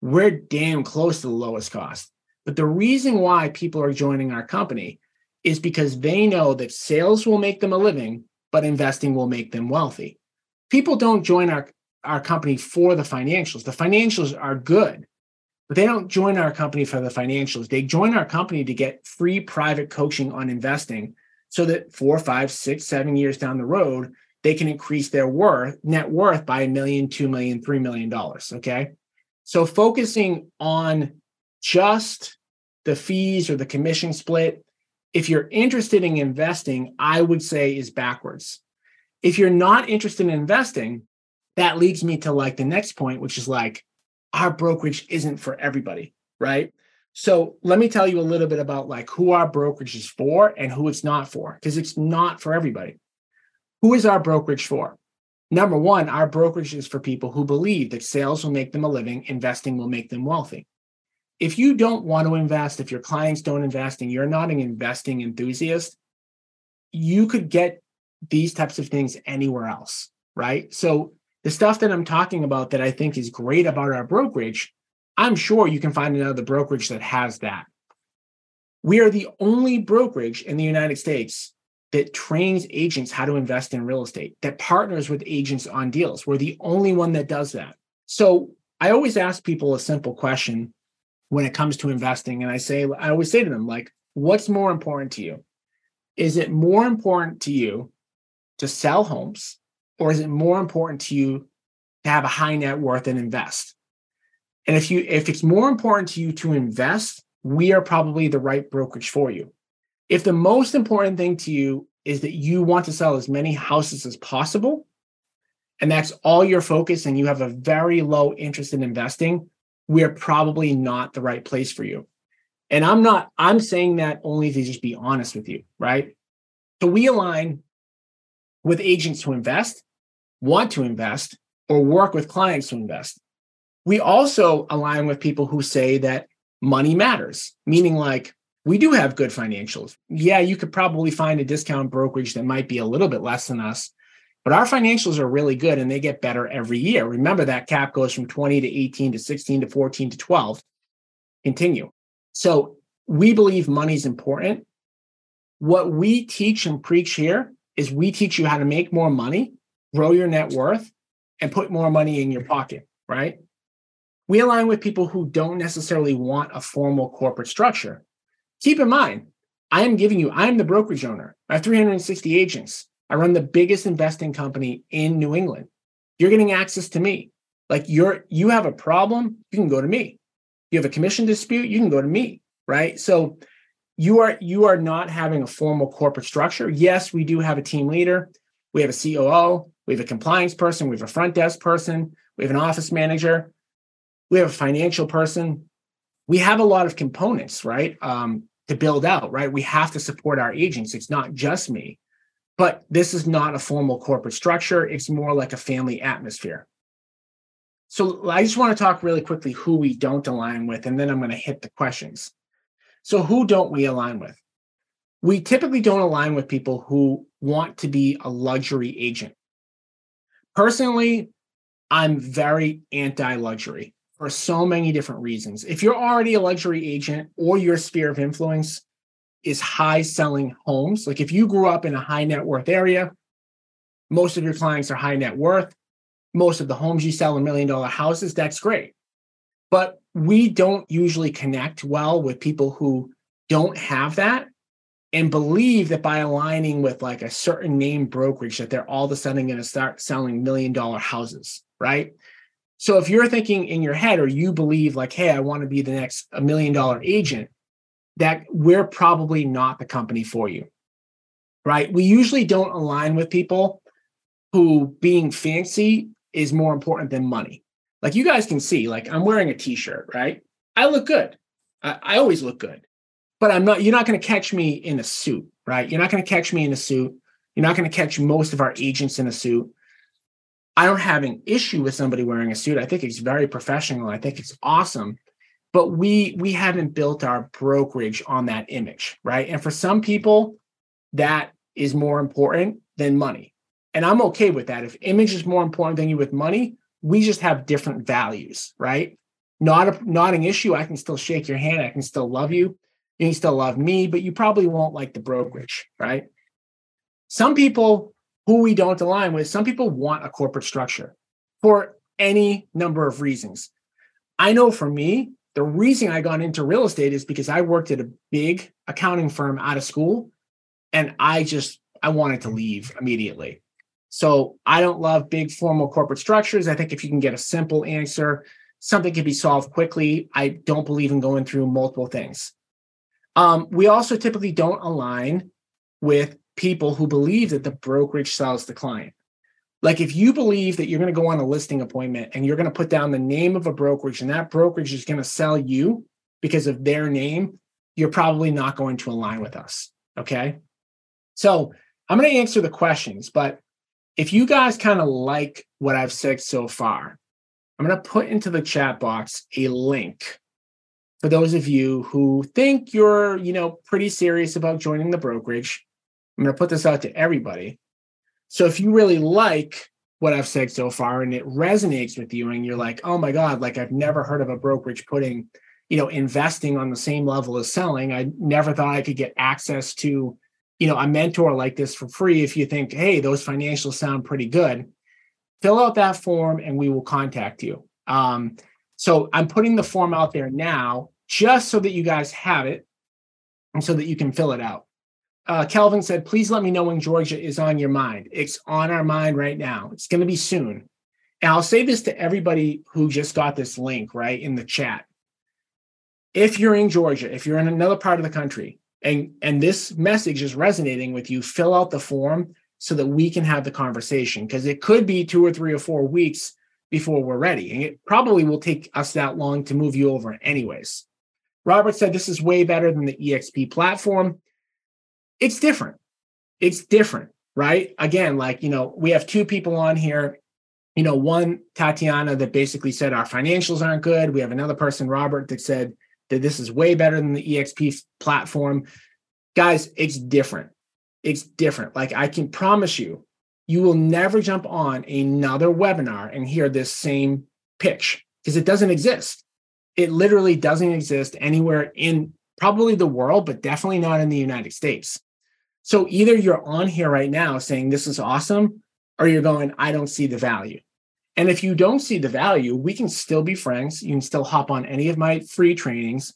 We're damn close to the lowest cost. But the reason why people are joining our company is because they know that sales will make them a living, but investing will make them wealthy. People don't join our, our company for the financials. The financials are good, but they don't join our company for the financials. They join our company to get free private coaching on investing so that four, five, six, seven years down the road, they can increase their worth, net worth by a million, two million, three million dollars. Okay. So focusing on just the fees or the commission split, if you're interested in investing, I would say is backwards. If you're not interested in investing, that leads me to like the next point, which is like our brokerage isn't for everybody, right? So let me tell you a little bit about like who our brokerage is for and who it's not for, because it's not for everybody. Who is our brokerage for? Number one, our brokerage is for people who believe that sales will make them a living, investing will make them wealthy. If you don't want to invest, if your clients don't invest and you're not an investing enthusiast, you could get these types of things anywhere else, right? So the stuff that I'm talking about that I think is great about our brokerage, I'm sure you can find another brokerage that has that. We are the only brokerage in the United States that trains agents how to invest in real estate, that partners with agents on deals. We're the only one that does that. So I always ask people a simple question when it comes to investing. And I say, I always say to them, like, what's more important to you? Is it more important to you to sell homes, or is it more important to you to have a high net worth and invest? And if you if it's more important to you to invest, we are probably the right brokerage for you. If the most important thing to you is that you want to sell as many houses as possible, and that's all your focus, and you have a very low interest in investing, we're probably not the right place for you. And I'm not, I'm saying that only to just be honest with you, right? So we align with agents who invest, want to invest, or work with clients to invest. We also align with people who say that money matters, meaning like we do have good financials. Yeah, you could probably find a discount brokerage that might be a little bit less than us, but our financials are really good and they get better every year. Remember that cap goes from 20 to 18 to 16 to 14 to 12. Continue. So we believe money is important. What we teach and preach here is we teach you how to make more money, grow your net worth, and put more money in your pocket, right? We align with people who don't necessarily want a formal corporate structure. Keep in mind, I am giving you, I am the brokerage owner. I have 360 agents. I run the biggest investing company in New England. You're getting access to me. Like you're you have a problem, you can go to me. You have a commission dispute, you can go to me, right? So you are you are not having a formal corporate structure. Yes, we do have a team leader. We have a COO, we have a compliance person, we have a front desk person, we have an office manager, we have a financial person, we have a lot of components, right? Um, to build out, right? We have to support our agents. It's not just me, but this is not a formal corporate structure. It's more like a family atmosphere. So I just want to talk really quickly who we don't align with, and then I'm going to hit the questions. So, who don't we align with? We typically don't align with people who want to be a luxury agent. Personally, I'm very anti luxury for so many different reasons. If you're already a luxury agent or your sphere of influence is high selling homes, like if you grew up in a high net worth area, most of your clients are high net worth, most of the homes you sell are million dollar houses, that's great. But we don't usually connect well with people who don't have that and believe that by aligning with like a certain name brokerage that they're all of a sudden going to start selling million dollar houses, right? So if you're thinking in your head or you believe like, hey, I want to be the next a million dollar agent, that we're probably not the company for you. Right? We usually don't align with people who being fancy is more important than money. Like you guys can see, like I'm wearing a t-shirt, right? I look good. I, I always look good. But I'm not, you're not going to catch me in a suit, right? You're not going to catch me in a suit. You're not going to catch most of our agents in a suit. I don't have an issue with somebody wearing a suit. I think it's very professional. I think it's awesome. But we we haven't built our brokerage on that image, right? And for some people, that is more important than money. And I'm okay with that. If image is more important than you with money, we just have different values, right? Not a not an issue. I can still shake your hand. I can still love you. You still love me, but you probably won't like the brokerage, right? Some people who we don't align with, some people want a corporate structure for any number of reasons. I know for me, the reason I got into real estate is because I worked at a big accounting firm out of school and I just I wanted to leave immediately. So I don't love big formal corporate structures. I think if you can get a simple answer, something can be solved quickly. I don't believe in going through multiple things. Um, we also typically don't align with people who believe that the brokerage sells the client. Like if you believe that you're going to go on a listing appointment and you're going to put down the name of a brokerage and that brokerage is going to sell you because of their name, you're probably not going to align with us. Okay. So I'm going to answer the questions, but if you guys kind of like what I've said so far, I'm going to put into the chat box a link for those of you who think you're, you know, pretty serious about joining the brokerage I'm going to put this out to everybody. So if you really like what I've said so far and it resonates with you and you're like, oh my God, like I've never heard of a brokerage putting, you know, investing on the same level as selling. I never thought I could get access to, you know, a mentor like this for free. If you think, hey, those financials sound pretty good, fill out that form and we will contact you. Um, so I'm putting the form out there now just so that you guys have it and so that you can fill it out uh, Kelvin said, please let me know when Georgia is on your mind. It's on our mind right now. It's going to be soon. And I'll say this to everybody who just got this link right in the chat. If you're in Georgia, if you're in another part of the country, and and this message is resonating with you, fill out the form so that we can have the conversation because it could be two or three or four weeks before we're ready, and it probably will take us that long to move you over, anyways. Robert said this is way better than the EXP platform it's different. It's different, right? Again, like, you know, we have two people on here. You know, one, Tatiana, that basically said our financials aren't good. We have another person, Robert, that said that this is way better than the EXP platform. Guys, it's different. It's different. Like, I can promise you, you will never jump on another webinar and hear this same pitch because it doesn't exist. It literally doesn't exist anywhere in probably the world, but definitely not in the United States. So either you're on here right now saying this is awesome, or you're going, I don't see the value. And if you don't see the value, we can still be friends. You can still hop on any of my free trainings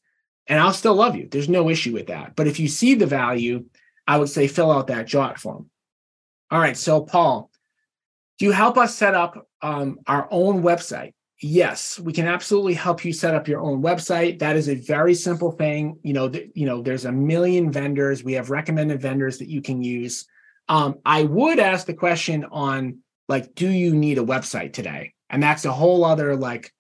and I'll still love you. There's no issue with that. But if you see the value, I would say fill out that jot form. All right. So, Paul, do you help us set up um, our own website? yes we can absolutely help you set up your own website. That is a very simple thing. You know th- you know there's a million vendors. We have recommended vendors that you can use. Um, i would ask the question on like do you need a website today? And that's a whole other like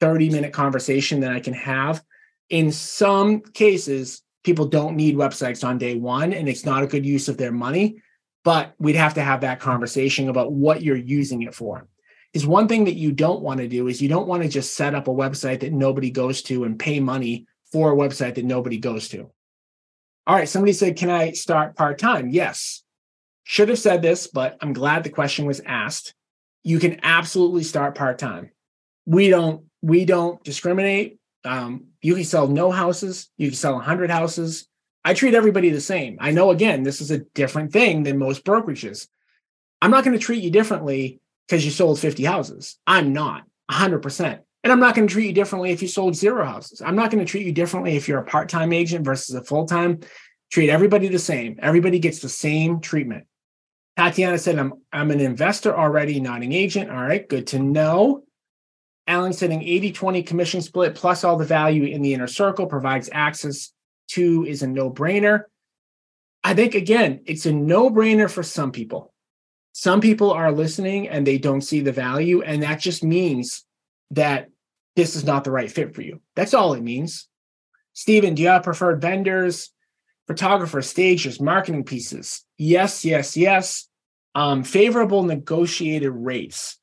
30 minute conversation that i can have. In some cases people don't need websites on day one and it's not a good use of their money but we'd have to have that conversation about what you're using it for is one thing that you don't want to do is you don't want to just set up a website that nobody goes to and pay money for a website that nobody goes to. All right, somebody said, Can I start part time? Yes. Should have said this, but I'm glad the question was asked. You can absolutely start part time. We don't we don't discriminate. Um, you can sell no houses. You can sell 100 houses. I treat everybody the same. I know again, this is a different thing than most brokerages. I'm not going to treat you differently because you sold 50 houses. I'm not 100%. And I'm not going to treat you differently if you sold zero houses. I'm not going to treat you differently if you're a part time agent versus a full time. Treat everybody the same. Everybody gets the same treatment. Tatiana said, I'm, I'm an investor already, not an agent. All right, good to know. Alan said an 80 20 commission split plus all the value in the inner circle provides access to is a no brainer. I think, again, it's a no brainer for some people some people are listening and they don't see the value and that just means that this is not the right fit for you that's all it means stephen do you have preferred vendors photographers, stagers, marketing pieces. Yes, yes, yes. Um, favorable negotiated rates.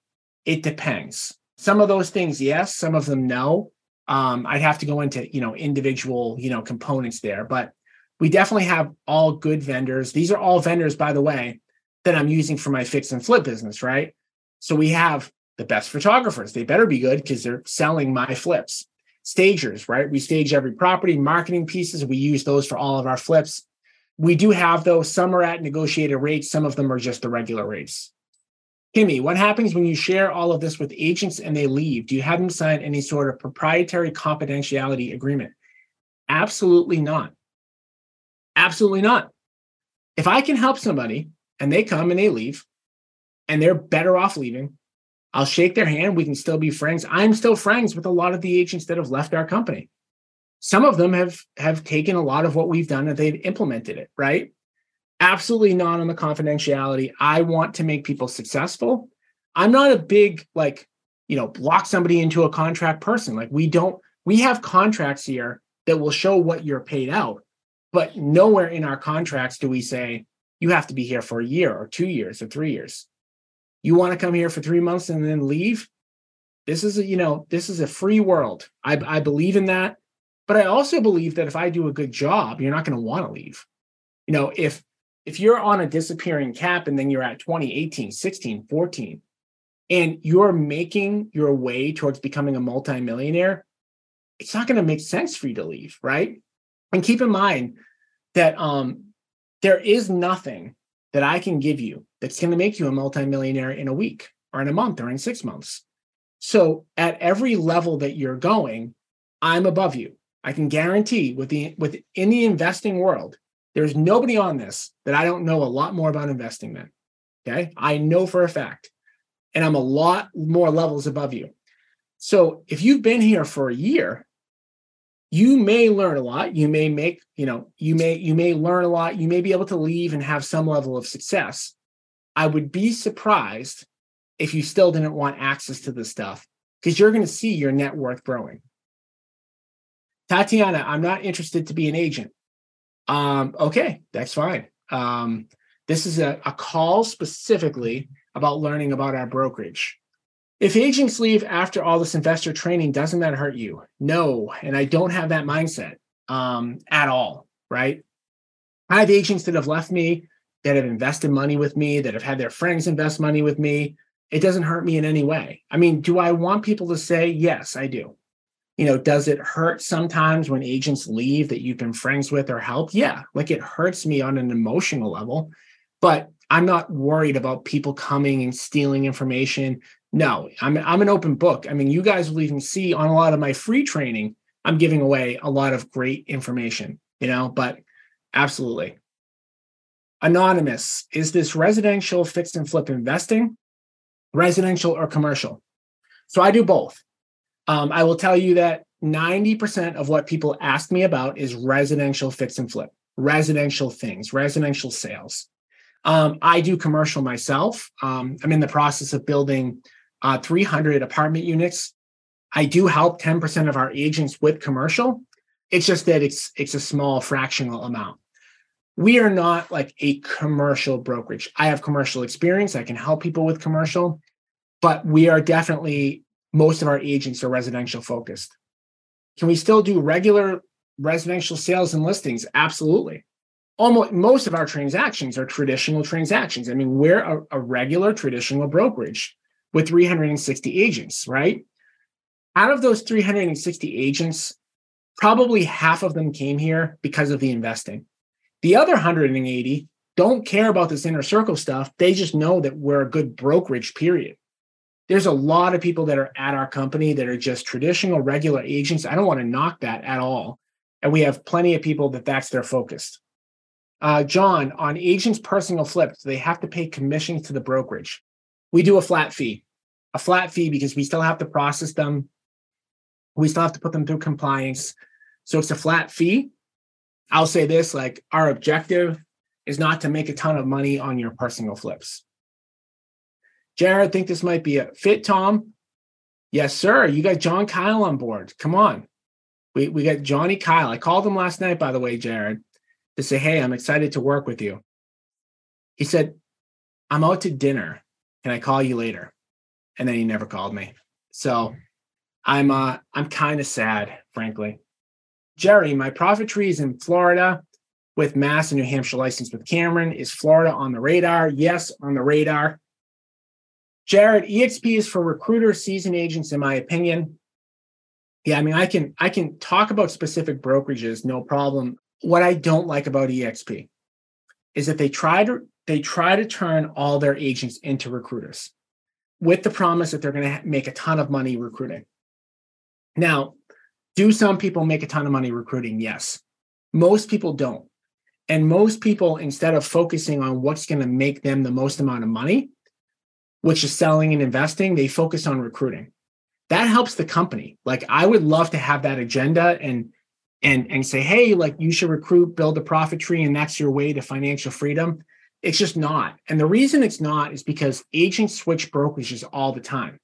It depends. Some of those things, yes. Some of them, no. Um, I'd have to go into you know individual you know components there, but we definitely have all good vendors. These are all vendors, by the way, that I'm using for my fix and flip business, right? So we have the best photographers. They better be good because they're selling my flips. Stagers, right? We stage every property, marketing pieces. We use those for all of our flips. We do have though, Some are at negotiated rates. Some of them are just the regular rates. Kimmy, what happens when you share all of this with agents and they leave? Do you have them sign any sort of proprietary confidentiality agreement? Absolutely not. Absolutely not. If I can help somebody and they come and they leave and they're better off leaving, I'll shake their hand. We can still be friends. I'm still friends with a lot of the agents that have left our company. Some of them have have taken a lot of what we've done and they've implemented it, right? Absolutely not on the confidentiality. I want to make people successful. I'm not a big like, you know, block somebody into a contract person. Like we don't we have contracts here that will show what you're paid out, but nowhere in our contracts do we say you have to be here for a year or 2 years or 3 years you want to come here for three months and then leave this is a you know this is a free world i, I believe in that but i also believe that if i do a good job you're not going to want to leave you know if if you're on a disappearing cap and then you're at 20 18 16 14 and you're making your way towards becoming a multimillionaire it's not going to make sense for you to leave right and keep in mind that um there is nothing that I can give you that's going to make you a multimillionaire in a week or in a month or in six months. So at every level that you're going, I'm above you. I can guarantee with the within the investing world, there's nobody on this that I don't know a lot more about investing than. Okay. I know for a fact. And I'm a lot more levels above you. So if you've been here for a year you may learn a lot you may make you know you may you may learn a lot you may be able to leave and have some level of success i would be surprised if you still didn't want access to this stuff because you're going to see your net worth growing tatiana i'm not interested to be an agent um okay that's fine um this is a, a call specifically about learning about our brokerage if agents leave after all this investor training, doesn't that hurt you? No. And I don't have that mindset um, at all, right? I have agents that have left me, that have invested money with me, that have had their friends invest money with me. It doesn't hurt me in any way. I mean, do I want people to say, yes, I do? You know, does it hurt sometimes when agents leave that you've been friends with or helped? Yeah, like it hurts me on an emotional level, but I'm not worried about people coming and stealing information, no, I'm I'm an open book. I mean, you guys will even see on a lot of my free training, I'm giving away a lot of great information, you know, but absolutely. Anonymous, is this residential fixed and flip investing, residential or commercial? So I do both. Um, I will tell you that 90% of what people ask me about is residential fix and flip, residential things, residential sales. Um, I do commercial myself. Um, I'm in the process of building uh, 300 apartment units. I do help 10% of our agents with commercial. It's just that it's it's a small fractional amount. We are not like a commercial brokerage. I have commercial experience. I can help people with commercial, but we are definitely most of our agents are residential focused. Can we still do regular residential sales and listings? Absolutely. Almost most of our transactions are traditional transactions. I mean, we're a, a regular traditional brokerage with 360 agents, right? Out of those 360 agents, probably half of them came here because of the investing. The other 180 don't care about this inner circle stuff. They just know that we're a good brokerage, period. There's a lot of people that are at our company that are just traditional, regular agents. I don't want to knock that at all. And we have plenty of people that that's their focus. Uh, John, on agents' personal flips, they have to pay commissions to the brokerage we do a flat fee, a flat fee because we still have to process them. We still have to put them through compliance. So it's a flat fee. I'll say this like our objective is not to make a ton of money on your personal flips. Jared, think this might be a fit, Tom? Yes, sir. You got John Kyle on board. Come on. We, we got Johnny Kyle. I called him last night, by the way, Jared. to say, Hey, I'm excited to work with you. He said, I'm out to dinner. Can I call you later? And then he never called me. So I'm uh I'm kind of sad, frankly. Jerry, my profit tree is in Florida with Mass and New Hampshire license with Cameron. Is Florida on the radar? Yes, on the radar. Jared, EXP is for recruiters, season agents, in my opinion. Yeah, I mean, I can I can talk about specific brokerages, no problem. What I don't like about EXP is that they try to they try to turn all their agents into recruiters with the promise that they're going to make a ton of money recruiting. Now, do some people make a ton of money recruiting? Yes. Most people don't. And most people, instead of focusing on what's going to make them the most amount of money, which is selling and investing, they focus on recruiting. That helps the company. Like I would love to have that agenda and and and say, hey, like you should recruit, build a profit tree, and that's your way to financial freedom. It's just not. And the reason it's not is because agents switch brokerages all the time.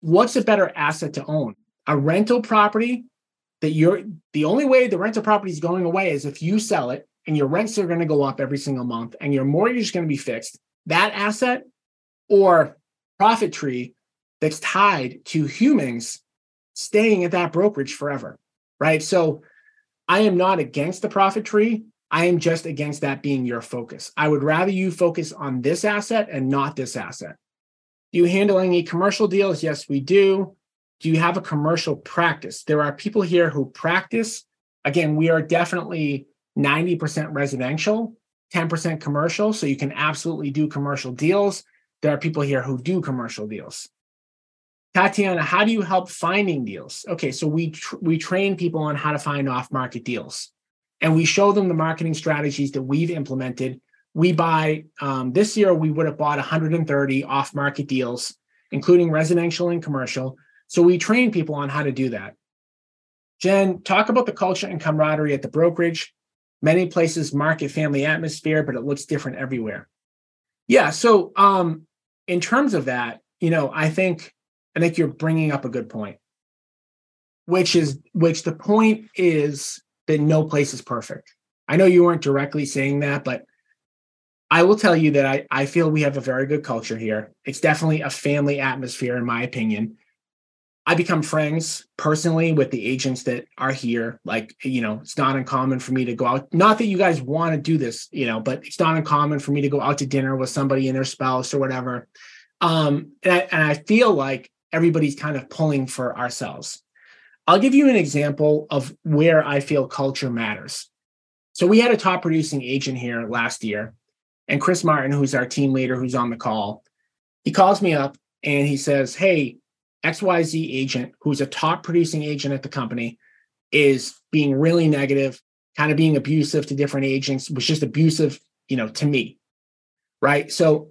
What's a better asset to own? A rental property that you're the only way the rental property is going away is if you sell it and your rents are going to go up every single month and your mortgage is going to be fixed. That asset or profit tree that's tied to humans staying at that brokerage forever, right? So I am not against the profit tree. I am just against that being your focus. I would rather you focus on this asset and not this asset. Do you handle any commercial deals? Yes, we do. Do you have a commercial practice? There are people here who practice. Again, we are definitely 90% residential, 10% commercial. So you can absolutely do commercial deals there are people here who do commercial deals. Tatiana, how do you help finding deals? Okay, so we tr- we train people on how to find off-market deals, and we show them the marketing strategies that we've implemented. We buy um, this year we would have bought 130 off-market deals, including residential and commercial. So we train people on how to do that. Jen, talk about the culture and camaraderie at the brokerage. Many places market family atmosphere, but it looks different everywhere. Yeah. So um, in terms of that, you know, I think I think you're bringing up a good point, which is which the point is that no place is perfect. I know you weren't directly saying that, but I will tell you that I, I feel we have a very good culture here. It's definitely a family atmosphere, in my opinion. I become friends personally with the agents that are here. Like, you know, it's not uncommon for me to go out. Not that you guys want to do this, you know, but it's not uncommon for me to go out to dinner with somebody and their spouse or whatever. Um, and I, and I feel like everybody's kind of pulling for ourselves. I'll give you an example of where I feel culture matters. So we had a top producing agent here last year, and Chris Martin, who's our team leader, who's on the call, he calls me up and he says, Hey, XYZ agent, who's a top producing agent at the company, is being really negative, kind of being abusive to different agents, was just abusive, you know, to me. Right. So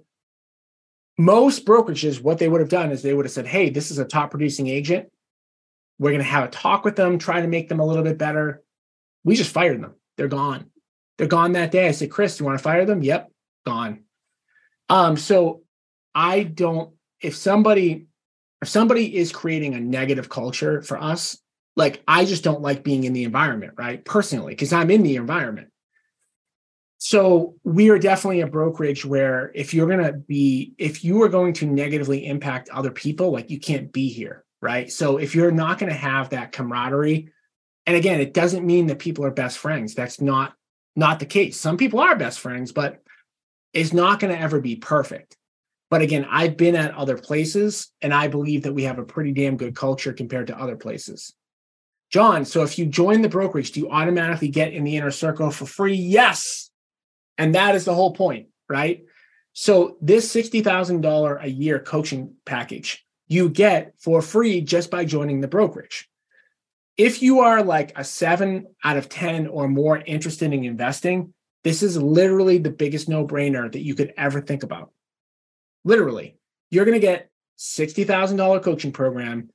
most brokerages, what they would have done is they would have said, Hey, this is a top producing agent. We're going to have a talk with them, try to make them a little bit better. We just fired them. They're gone. They're gone that day. I said, Chris, you want to fire them? Yep, gone. Um, so I don't, if somebody if somebody is creating a negative culture for us, like I just don't like being in the environment, right? Personally, because I'm in the environment. So we are definitely a brokerage where if you're going to be, if you are going to negatively impact other people, like you can't be here, right? So if you're not going to have that camaraderie, and again, it doesn't mean that people are best friends. That's not not the case. Some people are best friends, but it's not going to ever be perfect. But again, I've been at other places and I believe that we have a pretty damn good culture compared to other places. John, so if you join the brokerage, do you automatically get in the inner circle for free? Yes. And that is the whole point, right? So this $60,000 a year coaching package you get for free just by joining the brokerage. If you are like a seven out of 10 or more interested in investing, this is literally the biggest no brainer that you could ever think about. Literally, you're going to get $60,000 coaching program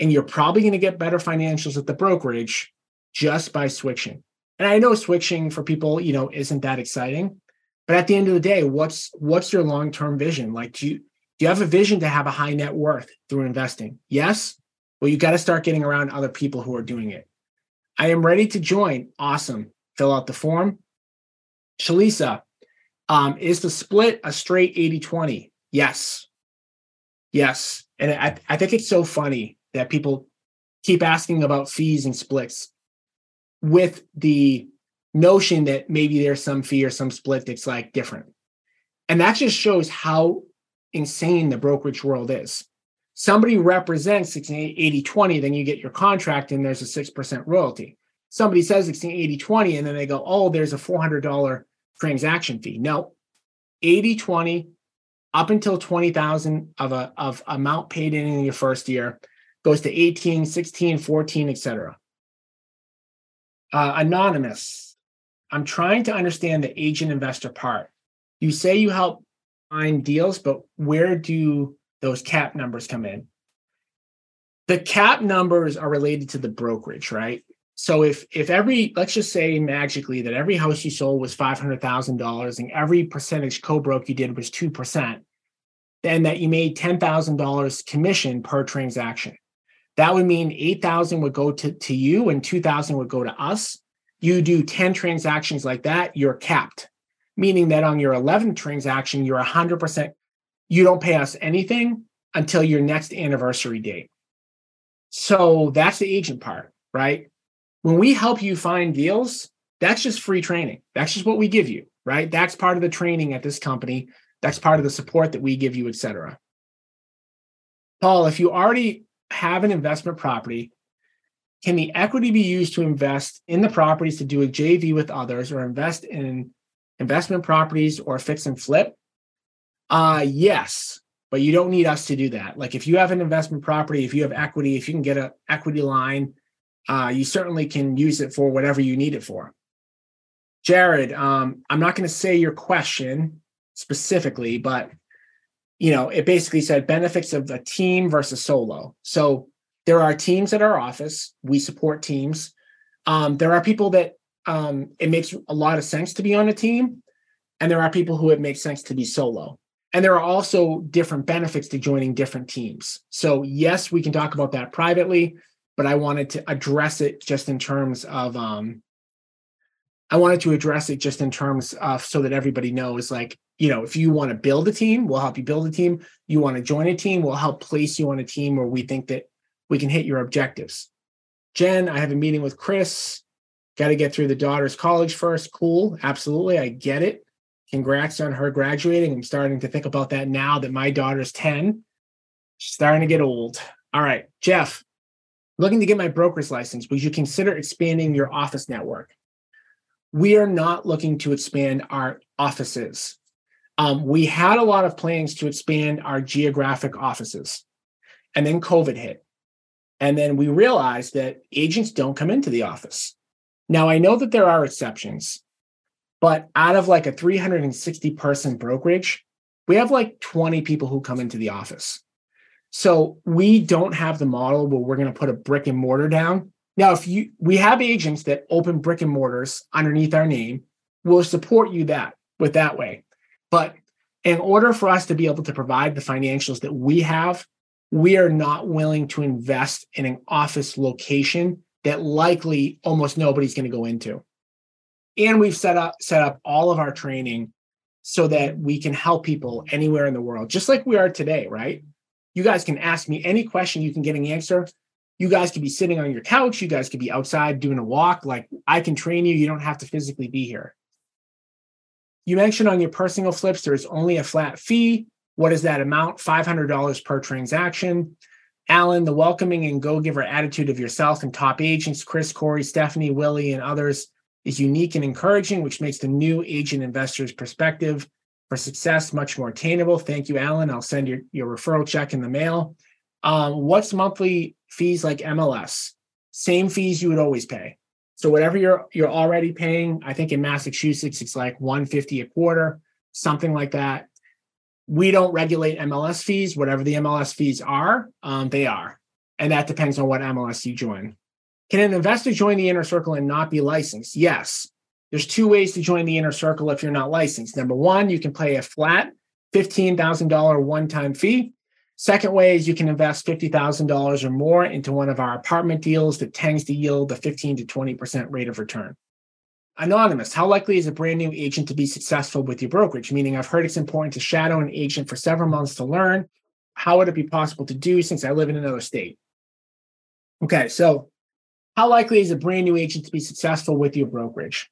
and you're probably going to get better financials at the brokerage just by switching. And I know switching for people, you know, isn't that exciting, but at the end of the day, what's what's your long-term vision? Like do you do you have a vision to have a high net worth through investing? Yes. Well, you got to start getting around other people who are doing it. I am ready to join. Awesome. Fill out the form. Shalisa, um, is the split a straight 80 20? Yes. Yes. And I, I think it's so funny that people keep asking about fees and splits with the notion that maybe there's some fee or some split that's like different. And that just shows how insane the brokerage world is. Somebody represents 80 20, then you get your contract and there's a 6% royalty. Somebody says 80 20, and then they go, oh, there's a $400 transaction fee. No, 80 20 up until 20,000 of a of amount paid in in your first year goes to 18, 16, 14, etc. Uh, anonymous. I'm trying to understand the agent investor part. You say you help find deals, but where do those cap numbers come in? The cap numbers are related to the brokerage, right? So if if every let's just say magically that every house you sold was five hundred thousand dollars and every percentage co-broke you did was two percent, then that you made ten thousand dollars commission per transaction. That would mean eight thousand would go to, to you and two thousand would go to us. You do 10 transactions like that, you're capped. Meaning that on your 11th transaction, you're 100%, you don't pay us anything until your next anniversary date. So that's the agent part, right? When we help you find deals, that's just free training. That's just what we give you, right? That's part of the training at this company. That's part of the support that we give you, et cetera. Paul, if you already have an investment property, can the equity be used to invest in the properties to do a JV with others or invest in investment properties or fix and flip? Uh, yes, but you don't need us to do that. Like if you have an investment property, if you have equity, if you can get an equity line, uh, you certainly can use it for whatever you need it for. Jared, um, I'm not going to say your question specifically, but you know, it basically said benefits of a team versus solo. So there are teams at our office. We support teams. Um, there are people that um, it makes a lot of sense to be on a team, and there are people who it makes sense to be solo. And there are also different benefits to joining different teams. So yes, we can talk about that privately but I wanted to address it just in terms of um I wanted to address it just in terms of so that everybody knows like, you know, if you want to build a team, we'll help you build a team. You want to join a team, we'll help place you on a team where we think that we can hit your objectives. Jen, I have a meeting with Chris. Got to get through the daughter's college first. Cool. Absolutely. I get it. Congrats on her graduating. I'm starting to think about that now that my daughter's 10. She's starting to get old. All right, Jeff, looking to get my broker's license, would you consider expanding your office network? We are not looking to expand our offices. Um, we had a lot of plans to expand our geographic offices, and then COVID hit. And then we realized that agents don't come into the office. Now, I know that there are exceptions, but out of like a 360 person brokerage, we have like 20 people who come into the office. So we don't have the model where we're going to put a brick and mortar down. Now, if you we have agents that open brick and mortars underneath our name, we'll support you that with that way. But in order for us to be able to provide the financials that we have, we are not willing to invest in an office location that likely almost nobody's going to go into. And we've set up set up all of our training so that we can help people anywhere in the world, just like we are today, right? You guys can ask me any question, you can get an answer. You guys could be sitting on your couch, you guys could be outside doing a walk. Like I can train you, you don't have to physically be here. You mentioned on your personal flips, there's only a flat fee. What is that amount? $500 per transaction. Alan, the welcoming and go giver attitude of yourself and top agents, Chris, Corey, Stephanie, Willie, and others is unique and encouraging, which makes the new agent investor's perspective for success much more attainable. Thank you, Alan. I'll send your, your referral check in the mail. Um, what's monthly fees like MLS? Same fees you would always pay. So whatever you're you're already paying, I think in Massachusetts it's like 150 a quarter, something like that. We don't regulate MLS fees. Whatever the MLS fees are, um, they are, and that depends on what MLS you join. Can an investor join the inner circle and not be licensed? Yes. There's two ways to join the inner circle if you're not licensed. Number one, you can pay a flat $15,000 one time fee. Second way is you can invest $50,000 or more into one of our apartment deals that tends to yield a 15 to 20% rate of return. Anonymous, how likely is a brand new agent to be successful with your brokerage? Meaning, I've heard it's important to shadow an agent for several months to learn. How would it be possible to do since I live in another state? Okay, so how likely is a brand new agent to be successful with your brokerage?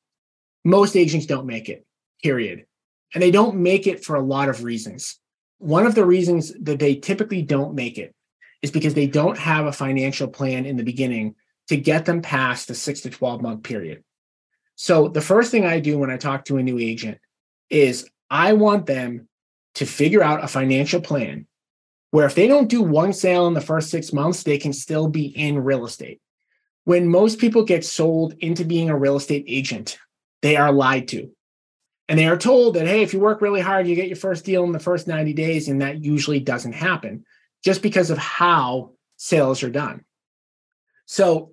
Most agents don't make it, period. And they don't make it for a lot of reasons. One of the reasons that they typically don't make it is because they don't have a financial plan in the beginning to get them past the six to 12 month period. So the first thing I do when I talk to a new agent is I want them to figure out a financial plan where if they don't do one sale in the first six months, they can still be in real estate. When most people get sold into being a real estate agent, they are lied to. And they are told that, hey, if you work really hard, you get your first deal in the first 90 days. And that usually doesn't happen just because of how sales are done. So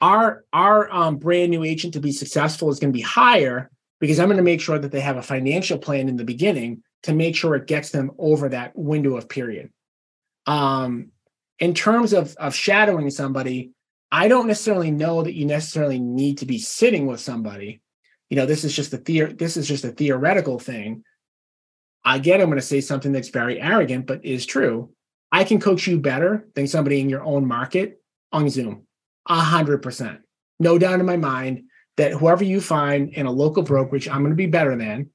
our our um, brand new agent to be successful is going to be higher because I'm going to make sure that they have a financial plan in the beginning to make sure it gets them over that window of period. Um, in terms of of shadowing somebody, I don't necessarily know that you necessarily need to be sitting with somebody. You know, this is just a theor- this is just a theoretical thing. Again, I'm going to say something that's very arrogant, but is true. I can coach you better than somebody in your own market on Zoom a hundred percent. No doubt in my mind that whoever you find in a local brokerage, I'm going to be better than,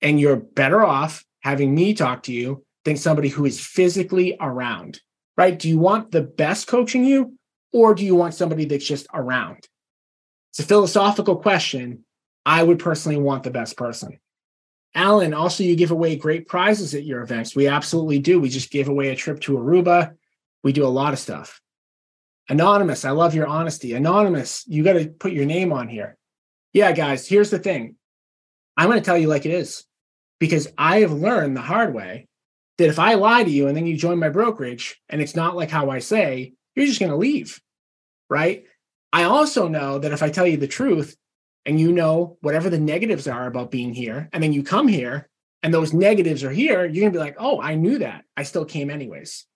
and you're better off having me talk to you than somebody who is physically around, right? Do you want the best coaching you, or do you want somebody that's just around? It's a philosophical question. I would personally want the best person. Alan, also, you give away great prizes at your events. We absolutely do. We just gave away a trip to Aruba. We do a lot of stuff. Anonymous, I love your honesty. Anonymous, you got to put your name on here. Yeah, guys, here's the thing. I'm going to tell you like it is because I have learned the hard way that if I lie to you and then you join my brokerage and it's not like how I say, you're just going to leave. Right. I also know that if I tell you the truth and you know whatever the negatives are about being here, and then you come here and those negatives are here, you're going to be like, oh, I knew that. I still came anyways.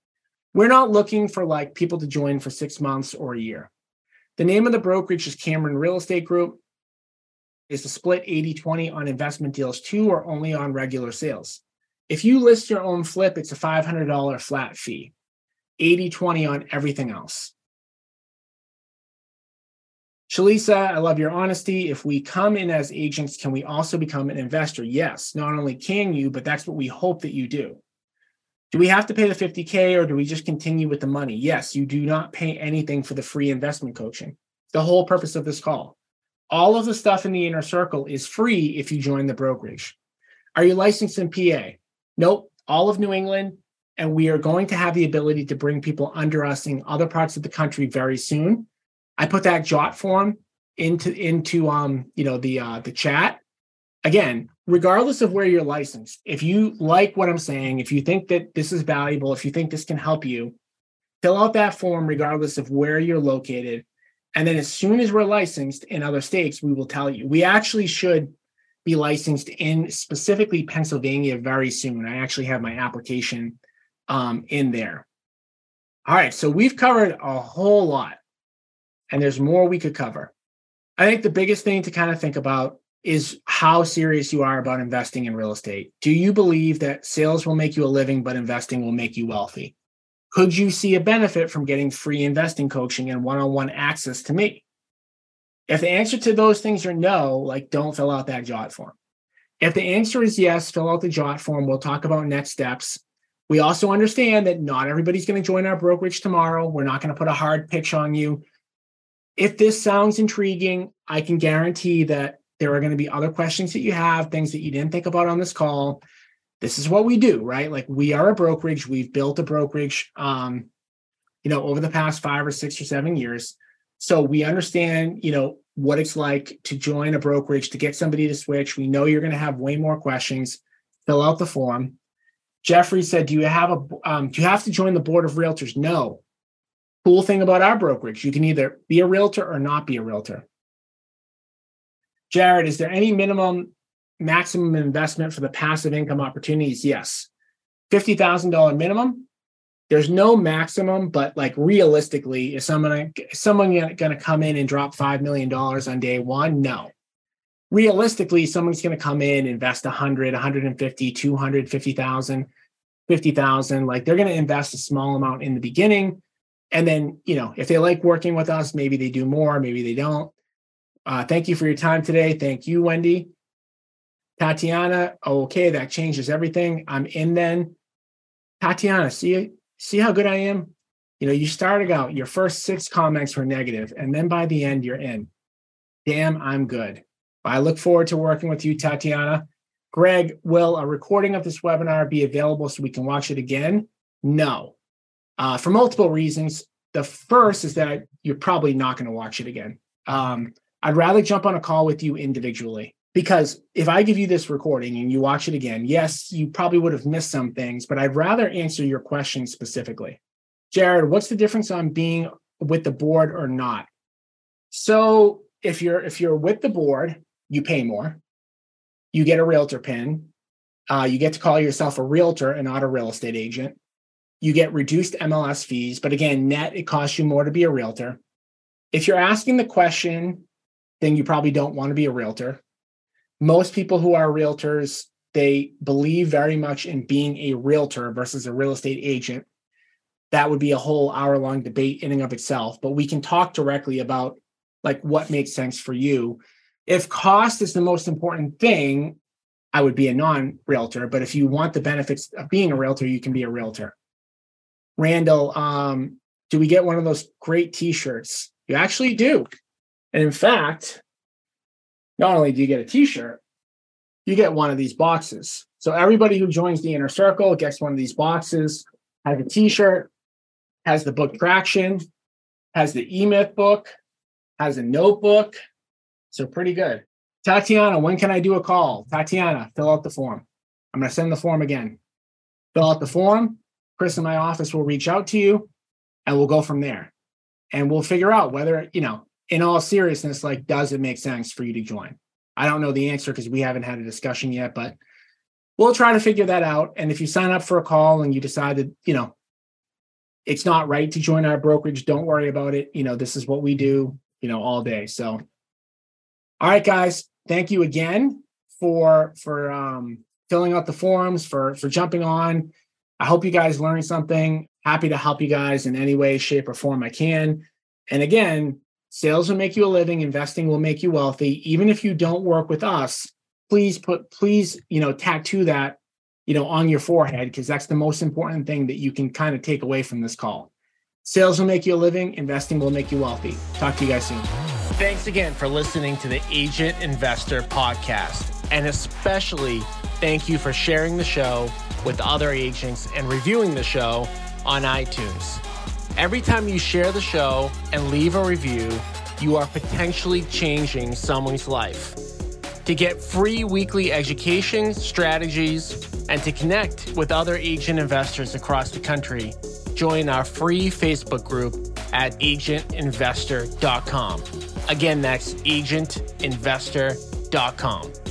We're not looking for like people to join for six months or a year. The name of the brokerage is Cameron Real Estate Group. Is the split 80 20 on investment deals too, or only on regular sales? If you list your own flip, it's a $500 flat fee, 80 20 on everything else. Shalisa, I love your honesty. If we come in as agents, can we also become an investor? Yes, not only can you, but that's what we hope that you do. Do we have to pay the 50K or do we just continue with the money? Yes, you do not pay anything for the free investment coaching. The whole purpose of this call. All of the stuff in the inner circle is free if you join the brokerage. Are you licensed in PA? Nope, all of New England. And we are going to have the ability to bring people under us in other parts of the country very soon. I put that jot form into into um you know the uh the chat again regardless of where you're licensed, if you like what I'm saying, if you think that this is valuable, if you think this can help you, fill out that form regardless of where you're located. And then as soon as we're licensed in other states, we will tell you. We actually should be licensed in specifically Pennsylvania very soon. I actually have my application um, in there. All right, so we've covered a whole lot, and there's more we could cover. I think the biggest thing to kind of think about is how serious you are about investing in real estate. Do you believe that sales will make you a living, but investing will make you wealthy? Could you see a benefit from getting free investing coaching and one on one access to me? If the answer to those things are no, like don't fill out that jot form. If the answer is yes, fill out the jot form. We'll talk about next steps. We also understand that not everybody's going to join our brokerage tomorrow. We're not going to put a hard pitch on you. If this sounds intriguing, I can guarantee that there are going to be other questions that you have, things that you didn't think about on this call. This is what we do, right? Like we are a brokerage. We've built a brokerage, um, you know, over the past five or six or seven years. So we understand, you know, what it's like to join a brokerage, to get somebody to switch. We know you're going to have way more questions. Fill out the form. Jeffrey said, "Do you have a? Um, do you have to join the board of realtors?" No. Cool thing about our brokerage, you can either be a realtor or not be a realtor. Jared, is there any minimum maximum investment for the passive income opportunities? Yes. $50,000 minimum. There's no maximum, but like realistically, is someone is someone going to come in and drop $5 million on day one? No. realistically, someone's going to come in, invest 100, 150, 200, 50,000, 50,000. Like they're going to invest a small amount in the beginning. And then, you know, if they like working with us, maybe they do more, maybe they don't. Uh, thank you for your time today. Thank you, Wendy. Tatiana, okay, that changes everything. I'm in then. Tatiana, see see how good I am? You know, you started out, your first six comments were negative, and then by the end, you're in. Damn, I'm good. I look forward to working with you, Tatiana. Greg, will a recording of this webinar be available so we can watch it again? No, uh, for multiple reasons. The first is that you're probably not going to watch it again. Um, I'd rather jump on a call with you individually because if I give you this recording and you watch it again, yes, you probably would have missed some things, but I'd rather answer your question specifically. Jared, what's the difference on being with the board or not? So if you're if you're with the board, you pay more. You get a realtor pin. Uh, you get to call yourself a realtor and not a real estate agent. You get reduced MLS fees, but again, net it costs you more to be a realtor. If you're asking the question then you probably don't want to be a realtor. Most people who are realtors, they believe very much in being a realtor versus a real estate agent. That would be a whole hour long debate in and of itself, but we can talk directly about like what makes sense for you. If cost is the most important thing, I would be a non realtor, but if you want the benefits of being a realtor, you can be a realtor. Randall, um, do we get one of those great t shirts? You actually do. And in fact, not only do you get a t-shirt, you get one of these boxes. So everybody who joins the inner circle gets one of these boxes, has a t-shirt, has the book traction, has the e-myth book, has a notebook. So pretty good. Tatiana, when can I do a call? Tatiana, fill out the form. I'm going to send the form again. Fill out the form. Chris in my office will reach out to you and we'll go from there. And we'll figure out whether, you know, in all seriousness, like, does it make sense for you to join? I don't know the answer because we haven't had a discussion yet, but we'll try to figure that out. And if you sign up for a call and you decide that, you know, it's not right to join our brokerage, don't worry about it. You know, this is what we do, you know, all day. So, all right, guys, thank you again for for um filling out the forms for for jumping on. I hope you guys learned something. Happy to help you guys in any way, shape, or form I can. And again, Sales will make you a living, investing will make you wealthy. Even if you don't work with us, please put please, you know, tattoo that, you know, on your forehead because that's the most important thing that you can kind of take away from this call. Sales will make you a living, investing will make you wealthy. Talk to you guys soon. Thanks again for listening to the Agent Investor podcast. And especially thank you for sharing the show with other agents and reviewing the show on iTunes. Every time you share the show and leave a review, you are potentially changing someone's life. To get free weekly education, strategies, and to connect with other agent investors across the country, join our free Facebook group at agentinvestor.com. Again, that's agentinvestor.com.